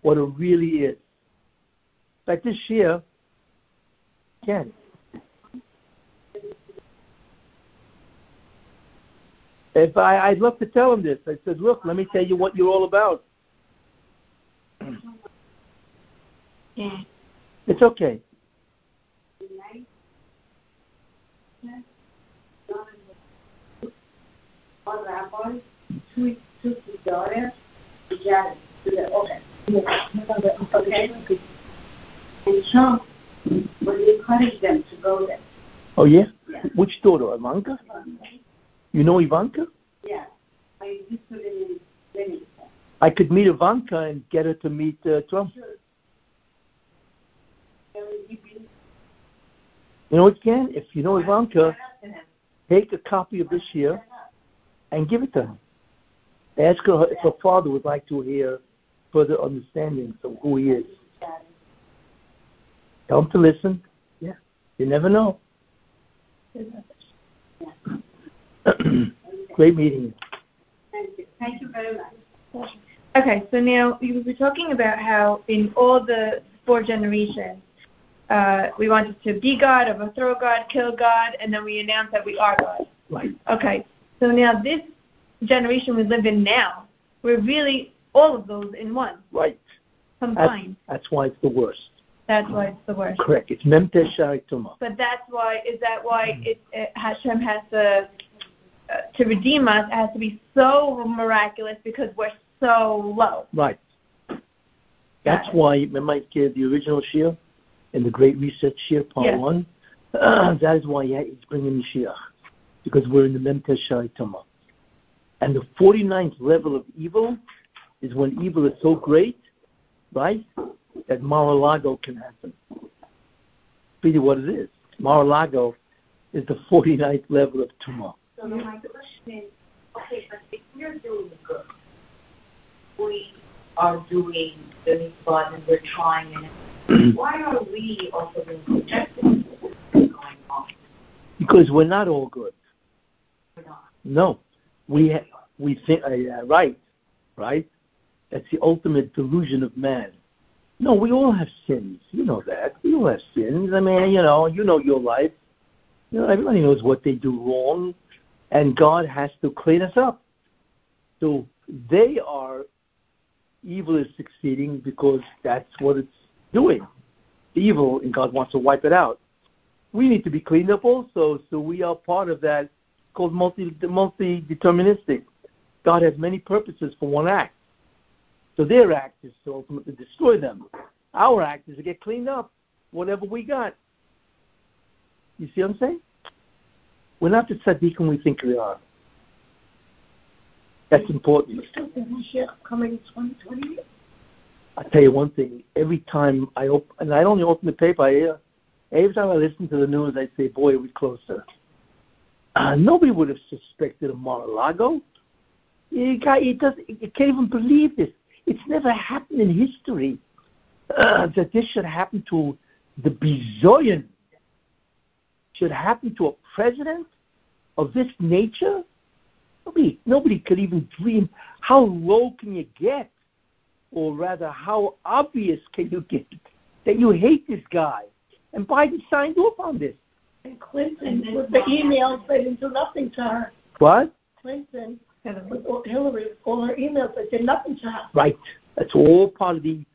what it really is. Like this year, again, if I, I'd love to tell him this. I said, look, let me tell you what you're all about. Yeah. It's okay. Okay. And Trump would encourage them to go there. Oh yeah? yeah. Which daughter, Ivanka? You know Ivanka? Yeah. I used to live in Lenin. I could meet Ivanka and get her to meet uh, Trump. Sure. You know what, Ken? If you know Ivanka, take a copy of this here and give it to her. Ask her if her father would like to hear further understanding of who he is. Tell him to listen. Yeah. You never know. [CLEARS THROAT] Great meeting you. Thank you. Thank you very much. Okay, so now you were talking about how in all the four generations, uh, we wanted to be God, overthrow God, kill God, and then we announced that we are God. Right. Okay, so now this generation we live in now, we're really all of those in one, Right. That's, combined. that's why it's the worst. That's why it's the worst. Correct. It's shaarei tumah. But that's why is that why it, it Hashem has to uh, to redeem us it has to be so miraculous because we're so low. Right. That's why, I gave the original shiur in the Great Reset shiur, part Yeah. one? [CLEARS THROAT] that is why yeah, he's bringing Mashiach, because we're in the Memtesh Shaarei Tumah. And the 49th level of evil is when evil is so great, right, that Mar-a-Lago can happen. Really what it is. Mar-a-Lago is the [LAUGHS] 49th level of Tuma. So then my question is, okay, but if we're doing good, we are doing the mitzvah and we're trying and [CLEARS THROAT] why are we also being subjected to what's going on? Because we're not all good. We're not. No, we ha- we think uh, right, right. That's the ultimate delusion of man. No, we all have sins. You know that. We all have sins. I mean, you know, you know your life. You know, everybody knows what they do wrong, and God has to clean us up. So they are evil is succeeding because that's what it's doing. Evil, and God wants to wipe it out. We need to be cleaned up also, so we are part of that called multi multi deterministic. God has many purposes for one act. So their act is to ultimately destroy them. Our act is to get cleaned up, whatever we got. You see what I'm saying? We're not the tzaddikim we think we are. That's important. still think coming in 2020? I tell you one thing. Every time I open, and I only open the paper, I, uh, every time I listen to the news, I say, "Boy, we're we closer." Uh, nobody would have suspected a Mar-a-Lago. You, got, you, does, you can't even believe this. It's never happened in history uh, that this should happen to the Bizoyan. Should happen to a president of this nature. Nobody, nobody could even dream. How low can you get? or rather, how obvious can you get that you hate this guy? And Biden signed off on this. And Clinton, And with the emails, they didn't do nothing to her. What? Clinton, with all- Hillary, all her emails, they did nothing to her. Right. That's all part of the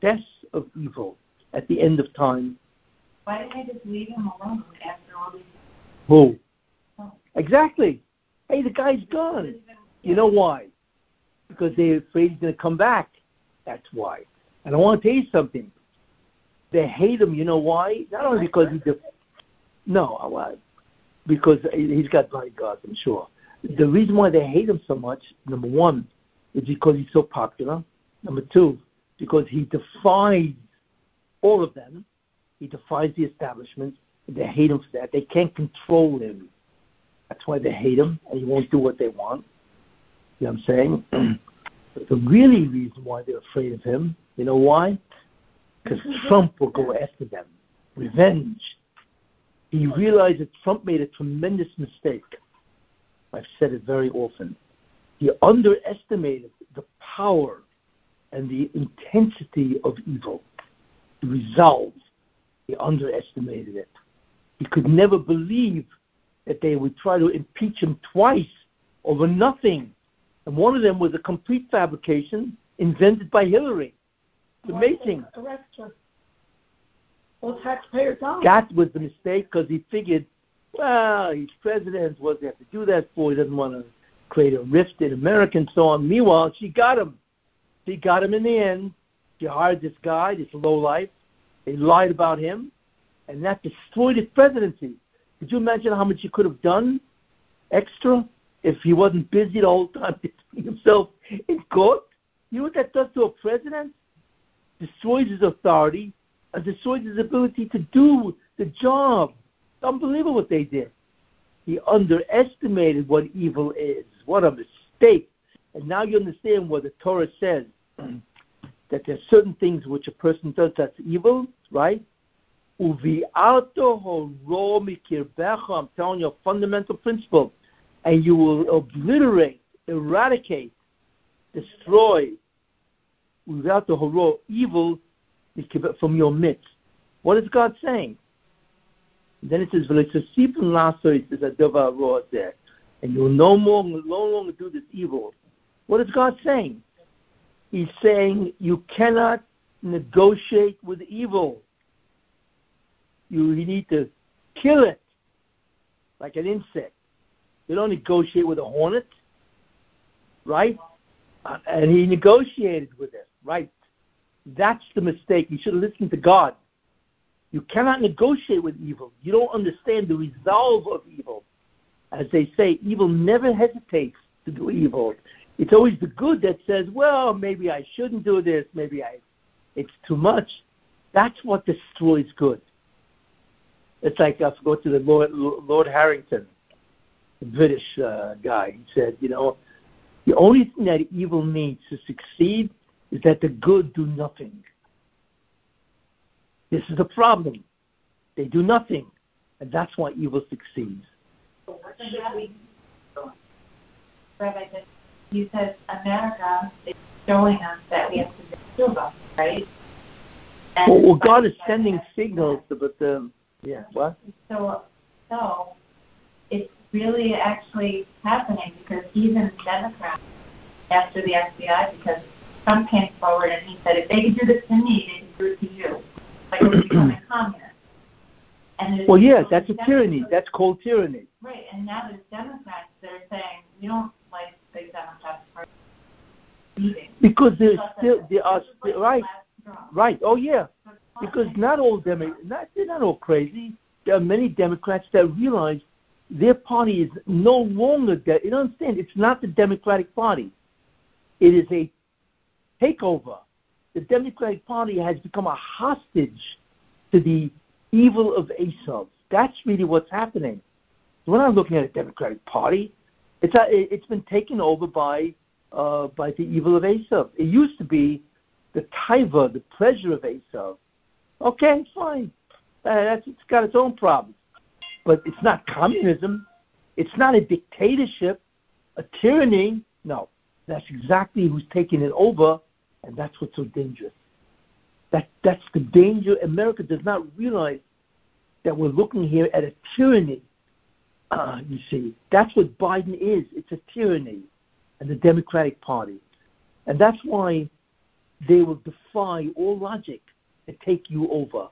test of evil at the end of time. Why didn't they just leave him alone after all these Who? Oh. Exactly. Hey, the guy's gone. You know why? Because they're afraid he's going to come back. That's why. And I want to tell you something. They hate him. You know why? Not only because he def- no, I- I- because he's got bodyguards. I'm sure. The reason why they hate him so much, number one, is because he's so popular. Number two, because he defies all of them. He defies the establishment. They hate him for that. They can't control him. That's why they hate him, and he won't do what they want. You know what I'm saying? [CLEARS THROAT] but the really reason why they're afraid of him, you know why? Because Trump will go after them. Revenge. He realized that Trump made a tremendous mistake. I've said it very often. He underestimated the power and the intensity of evil. The resolve. He underestimated it. He could never believe that they would try to impeach him twice over nothing. And one of them was a complete fabrication invented by Hillary. It's amazing. All taxpayer dollars. That was the mistake because he figured, well, he's president. What does he have to do that for? He doesn't want to create a rift in America and so on. Meanwhile, she got him. She got him in the end. She hired this guy, this lowlife. They lied about him, and that destroyed his presidency. Could you imagine how much he could have done extra if he wasn't busy the whole time [LAUGHS] defending himself in court? You know what that does to a president? Destroys his authority and destroys his ability to do the job. Unbelievable what they did. He underestimated what evil is. What a mistake. And now you understand what the Torah says [CLEARS THROAT] that there's certain things which a person does that's evil, right? I'm telling you a fundamental principle. And you will obliterate, eradicate, destroy, without the horo, evil from your midst. What is God saying? Then it says, "V'letzasipim lasois is a davar there," and you will no more, no longer do this evil. What is God saying? He's saying you cannot negotiate with evil. You, you need to kill it like an insect. You don't negotiate with a hornet, right? Uh, and he negotiated with it, right? That's the mistake. You should have listened to God. You cannot negotiate with evil. You don't understand the resolve of evil. As they say, evil never hesitates to do evil. It's always the good that says, well, maybe I shouldn't do this, maybe I it's too much. That's what destroys good. It's like I go to the Lord, Lord Harrington, the British uh, guy. He said, you know, the only thing that evil needs to succeed is that the good do nothing. This is the problem. They do nothing, and that's why evil succeeds. Rabbi, you said America is showing us that we have to do them, right? And well, well, God is sending signals, but um, yeah, what? So, so it's really actually happening because even Democrats, after the FBI, because Trump came forward and he said if they could do this to me, they could do it to you. We're becoming communist. Well, yeah, that's a tyranny. That's called tyranny. Right, and now there's Democrats that are saying we don't like the Democrats for leaving. Because there's still they are still, right, right. Oh yeah, because not all Demo, not they're not all crazy. There are many Democrats that realize their party is no longer. De- you understand? It's not the Democratic Party. It is a takeover. The Democratic Party has become a hostage to the evil of Esav. That's really what's happening. We're not looking at a Democratic Party. It's a, it's been taken over by uh, by the evil of Esav. It used to be the taiva, the pleasure of Esav. Okay, fine. Uh, that's it's got its own problems, but it's not communism. It's not a dictatorship, a tyranny. No, that's exactly who's taking it over, and that's what's so dangerous. That that's the danger. America does not realize that we're looking here at a tyranny. Uh, you see, that's what Biden is. It's a tyranny, and the Democratic Party, and that's why they will defy all logic and take you over.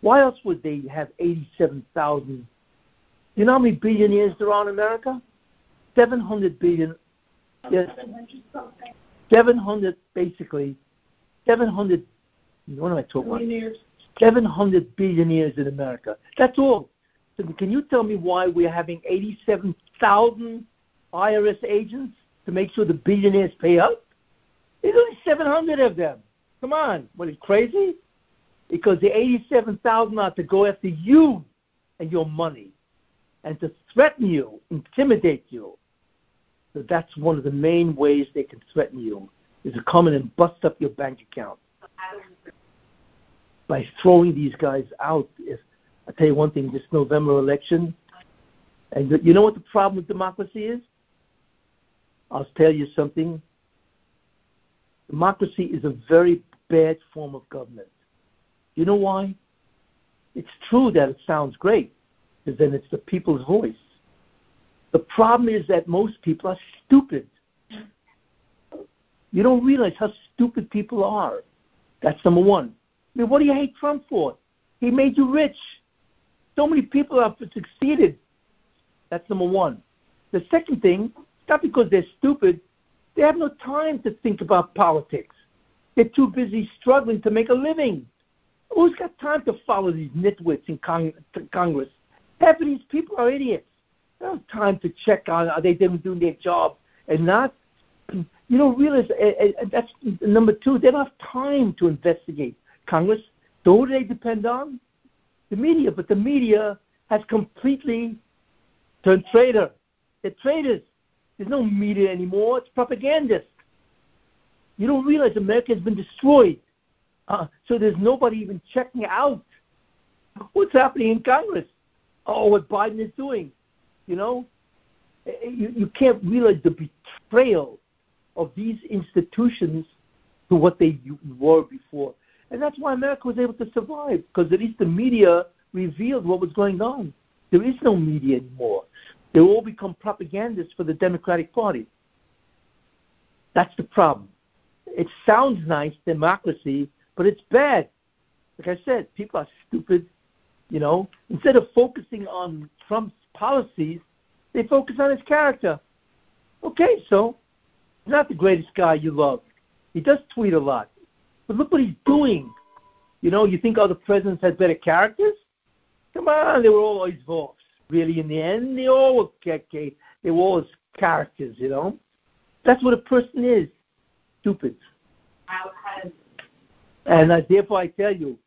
Why else would they have 87,000? You know how many billionaires there are in America? 700 billion. Yes. 700, basically. 700. What am I talking about? 700 billionaires in America. That's all. So can you tell me why we're having 87,000 IRS agents to make sure the billionaires pay up? There's only 700 of them. Come on, what is crazy? Because the 87,000 are to go after you and your money and to threaten you, intimidate you. So that's one of the main ways they can threaten you is to come in and bust up your bank account by throwing these guys out. If I tell you one thing, this November election, and you know what the problem with democracy is? I'll tell you something. Democracy is a very bad form of government. You know why? It's true that it sounds great, because then it's the people's voice. The problem is that most people are stupid. You don't realize how stupid people are. That's number one. I mean, what do you hate Trump for? He made you rich. So many people have succeeded. That's number one. The second thing, not because they're stupid. They have no time to think about politics. They're too busy struggling to make a living. Who's got time to follow these nitwits in Cong- Congress? Half of these people are idiots. Have time to check on are they doing their job and not. [CLEARS THROAT] You don't realize uh, uh, that's number two. They don't have time to investigate Congress. Who do they depend on? The media. But the media has completely turned traitor. They're traitors. There's no media anymore. It's propagandists. You don't realize America has been destroyed. Uh, so there's nobody even checking out what's happening in Congress. Oh, what Biden is doing. You know, eh, eh, you, you can't realize the betrayal of these institutions to what they were before. And that's why America was able to survive, because at least the media revealed what was going on. There is no media anymore. They all become propagandists for the Democratic Party. That's the problem. It sounds nice, democracy, but it's bad. Like I said, people are stupid. You know, instead of focusing on Trump's policies, they focus on his character. Okay, so he's not the greatest guy you love. He does tweet a lot. But look what he's doing. You know, you think other presidents had better characters? Come on, they were all votes. Really, in the end, they all were okay, they were all characters. You know, that's what a person is. Stupid. And uh, therefore, I tell you,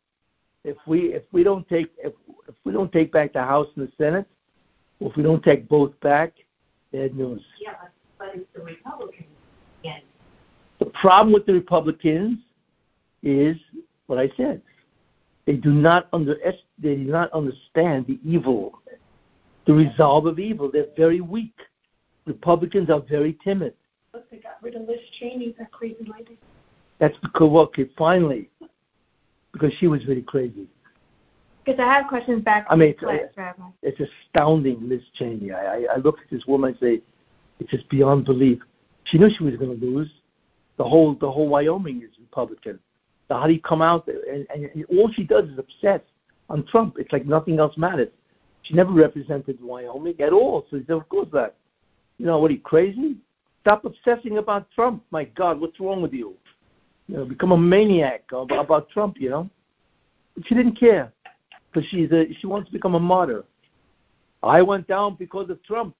if we if we don't take if if we don't take back the House and the Senate, or if we don't take both back, bad news. Yeah, but, but it's the Republicans again. The problem with the Republicans is what I said. They do not under they do not understand the evil, the resolve of evil. They're very weak. Republicans are very timid. But they got rid of Liz Cheney, that crazy lady. That's because okay, finally, because she was really crazy. Because I have questions back I mean, class, it's, it's astounding, Liz Cheney. I, I, I look at this woman and say, it's just beyond belief. She knew she was going to lose. The whole the whole Wyoming is Republican. So how do you come out and, and, and all she does is obsess on Trump? It's like nothing else matters. She never represented Wyoming at all. So he said, of course that. You know, what are you crazy? Stop obsessing about Trump. My God, what's wrong with you? You know, become a maniac about, about Trump. You know, but she didn't care because she's a, she wants to become a martyr. I went down because of Trump,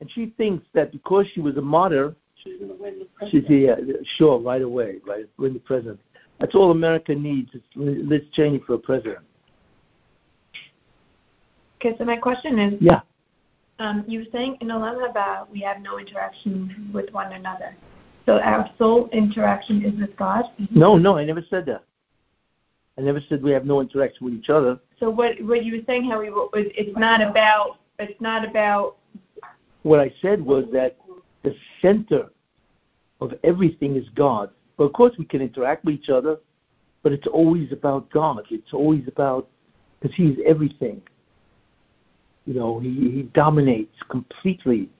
and she thinks that because she was a martyr, She's going to win the she's president. yeah, sure right away, right, win the president. That's all America needs is Liz Cheney for a president. Okay, so my question is, Yeah, um, you were saying in Olam Haba we have no interaction with one another. So our sole interaction is with God. no, no, I never said that. I never said we have no interaction with each other. So what what you were saying we were- it's not about it's not about What I said was that the center of everything is God. But of course, we can interact with each other, but it's always about God. It's always about because He's everything. You know, He He dominates completely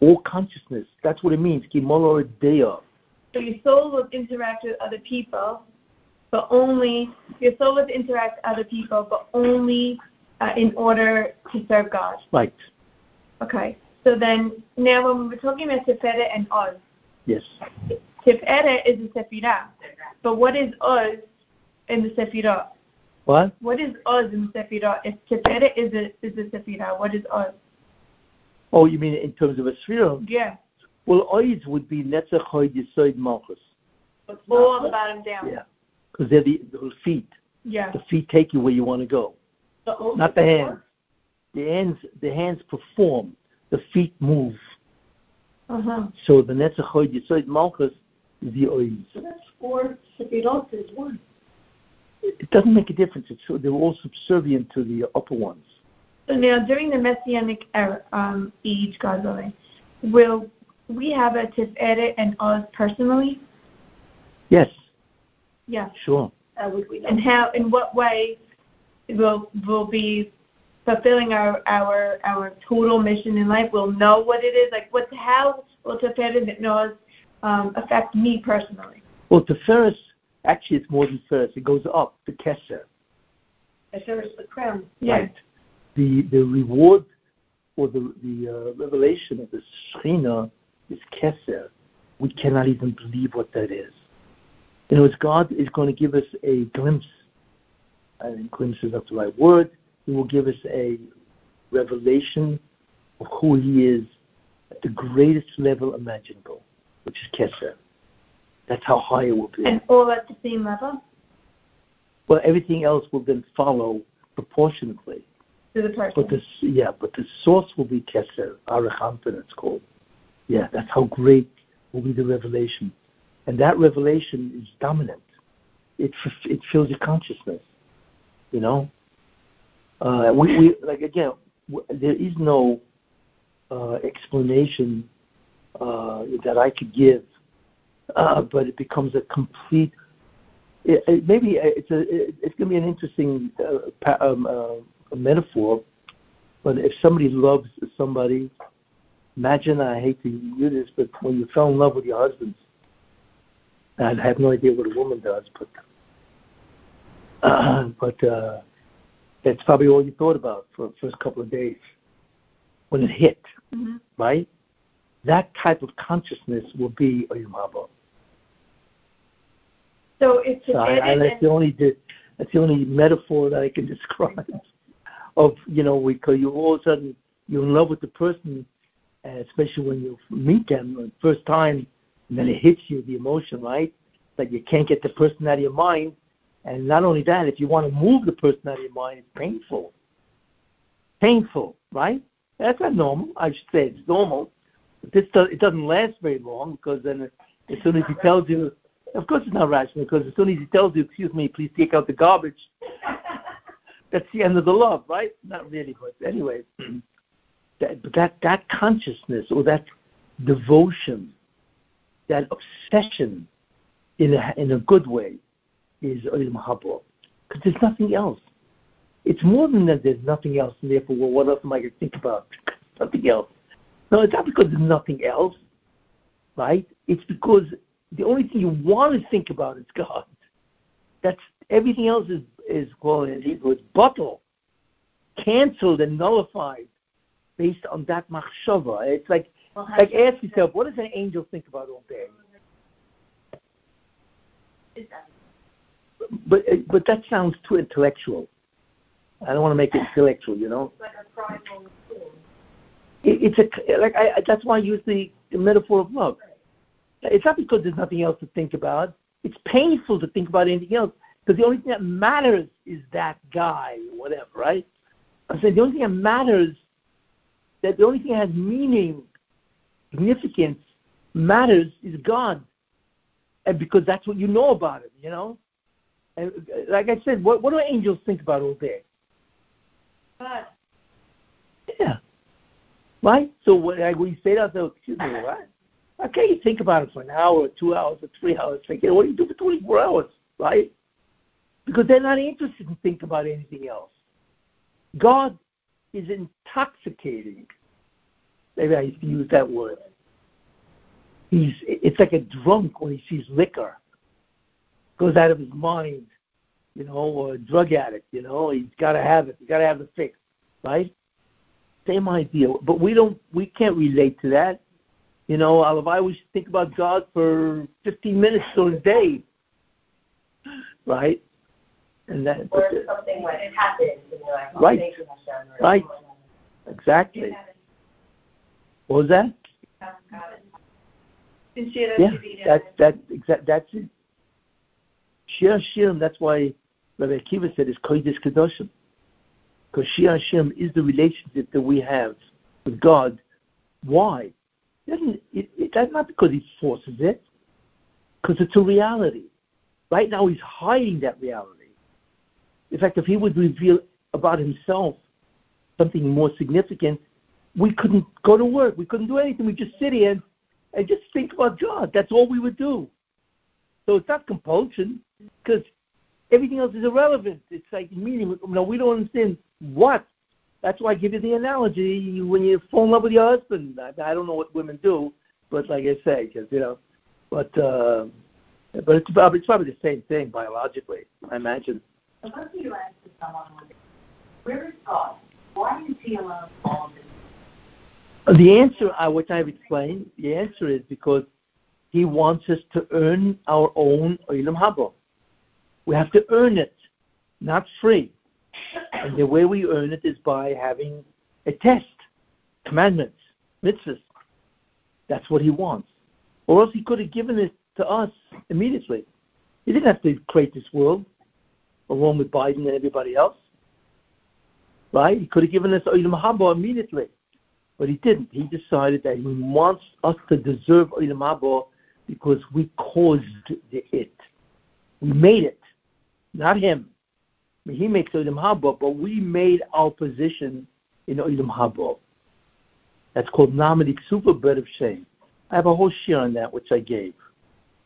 all consciousness. That's what it means. So your soul will interact with other people, but only your soul will interact with other people, but only uh, in order to serve God. Right. Okay. So then now when we were talking about Tiferet and Oz, Yes. Tiferet is a Sephirah. But what is Oz in the Sephirah? What? What is Oz in the Sephirah? If Tiferet is a is a Sephirah, what is Oz? Oh, you mean in terms of a sphere? Yeah. Well, Oz would be Netzach Hoid Yisoid Malchus. All the bottom down. Yeah. Because they're the, the feet. Yeah. The feet take you where you want to go. The not the hands. The hands, the hands perform. The feet move. Uh-huh. So the Netzach Hoid Yisoid Malchus is the Oiz. So that's four Sefirot is one. It doesn't make a difference. It's, they're all subservient to the upper ones. So now during the Messianic era, um, age, God willing, will we have a Tiferet and Oz personally? Yes, Yeah. sure. We? And how, in what way will will be fulfilling our our our total mission in life? We'll know what it is. Like what? How will and Oz um, affect me personally? Well, to Ferris, actually, it's more than Ferris. It goes up to Kesser. There is the crown. Yeah. Right. The the reward or the the uh, revelation of the Shekhinah is Kesser. We cannot even believe what that is. You know, as God is going to give us a glimpse. I think glimpse is not the right word. He will give us a revelation of who He is at the greatest level imaginable, which is Kesser. That's how high it will be. And all at the same level Well, everything else will then follow proportionately. to the person. But the yeah, but the source will be Keser, Arich Anpin it's called. Yeah, that's how great will be the revelation, and that revelation is dominant. It it fills your consciousness. You know, uh, we we like again. There is no uh, explanation uh, that I could give, uh, but it becomes a complete it, it, maybe it's a it's going to be an interesting uh, pa- um, uh, metaphor. But if somebody loves somebody, imagine I hate to use this, but when you fell in love with your husband, I have no idea what a woman does, but uh, [CLEARS THROAT] but uh, that's probably all you thought about for the first couple of days when it hit, Mm-hmm. right? That type of consciousness will be a Yumabo. So it's So I, I, that's the only that's the only metaphor that I can [LAUGHS] describe of you know because you all of a sudden you're in love with the person, especially when you meet them the first time, and then it hits you the emotion right that you can't get the person out of your mind, and not only that, if you want to move the person out of your mind, it's painful. Painful, right? That's not normal. I should say it's normal. But this does, it doesn't last very long because then as soon as he tells you of course it's not rational because as soon as he tells you, excuse me, please take out the garbage, that's the end of the love, right? Not really, but anyway. [CLEARS THROAT] that, that, that consciousness or that devotion, that obsession in a, in a good way is Olam Haba. Because there's nothing else. It's more than that there's nothing else, and therefore, well, what else am I going to think about? [LAUGHS] nothing else. No, it's not because there's nothing else, right? It's because the only thing you want to think about is God. That's everything else is is called in Hebrew it's batel, canceled and nullified based on that machshava. It's like Well, like ask yourself, what does an angel think about all day? But uh, but that sounds too intellectual. I don't want to make it intellectual, you know. It's [LAUGHS] like a primal. It, it's a like I, I- that's why I use the, the metaphor of love. It's not because there's nothing else to think about. It's painful to think about anything else because the only thing that matters is that guy or whatever, right? I'm saying the only thing that matters, that the only thing that has meaning, significance, matters is God, and because that's what you know about it, you know. And uh, like I said, what what do angels think about all day? God. Yeah. Right? So when, when you say that, so excuse me, what? Okay, you think about it for an hour, or two hours, or three hours. Think, what do you do for 24 hours, right? Because they're not interested in thinking about anything else. God is intoxicating. Maybe I used to use that word. He's it's like a drunk when he sees liquor. Goes out of his mind, you know, or a drug addict, you know, he's gotta have it, he's gotta have the fix, right? Same idea. But we don't we can't relate to that. You know, Alavai, we should think about God for 15 minutes during the day, right? And that, Or something when it happens you're like, oh, Right. Hashem. Right. exactly. What was that? Yeah, that's that exact. That's it. Shir HaShirim. That's why Rabbi Akiva said is kodesh kedoshim, because Shir HaShirim is the relationship that we have with God. Why? It, it, that's not because he forces it, because it's a reality. Right now, he's hiding that reality. In fact, if he would reveal about himself something more significant, we couldn't go to work. We couldn't do anything. We just sit here and, just think about God. That's all we would do. So it's not compulsion because everything else is irrelevant. It's like meaning. Know, we don't understand what. That's why I give you the analogy when you fall in love with your husband. I, I don't know what women do, but like I say, because you know, but uh, but it's probably it's probably the same thing biologically. I imagine. Suppose you ask someone, where is God? Why is he allowed all this? The answer, which I've explained, the answer is because he wants us to earn our own Olam Haba. We have to earn it, not free. And the way we earn it is by having a test, commandments, mitzvahs. That's what he wants. Or else he could have given it to us immediately. He didn't have to create this world along with Biden and everybody else. Right? He could have given us Olam Haba immediately. But he didn't. He decided that he wants us to deserve Olam Haba because we caused the it. We made it, not him. I mean, he makes Olam Haba, but we made our position in Olam Haba. That's called Nahama D'Kisufa Bread of Shame. I have a whole shiur on that, which I gave,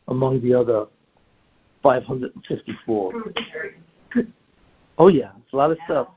among the other 554. Oh yeah, it's a lot of stuff.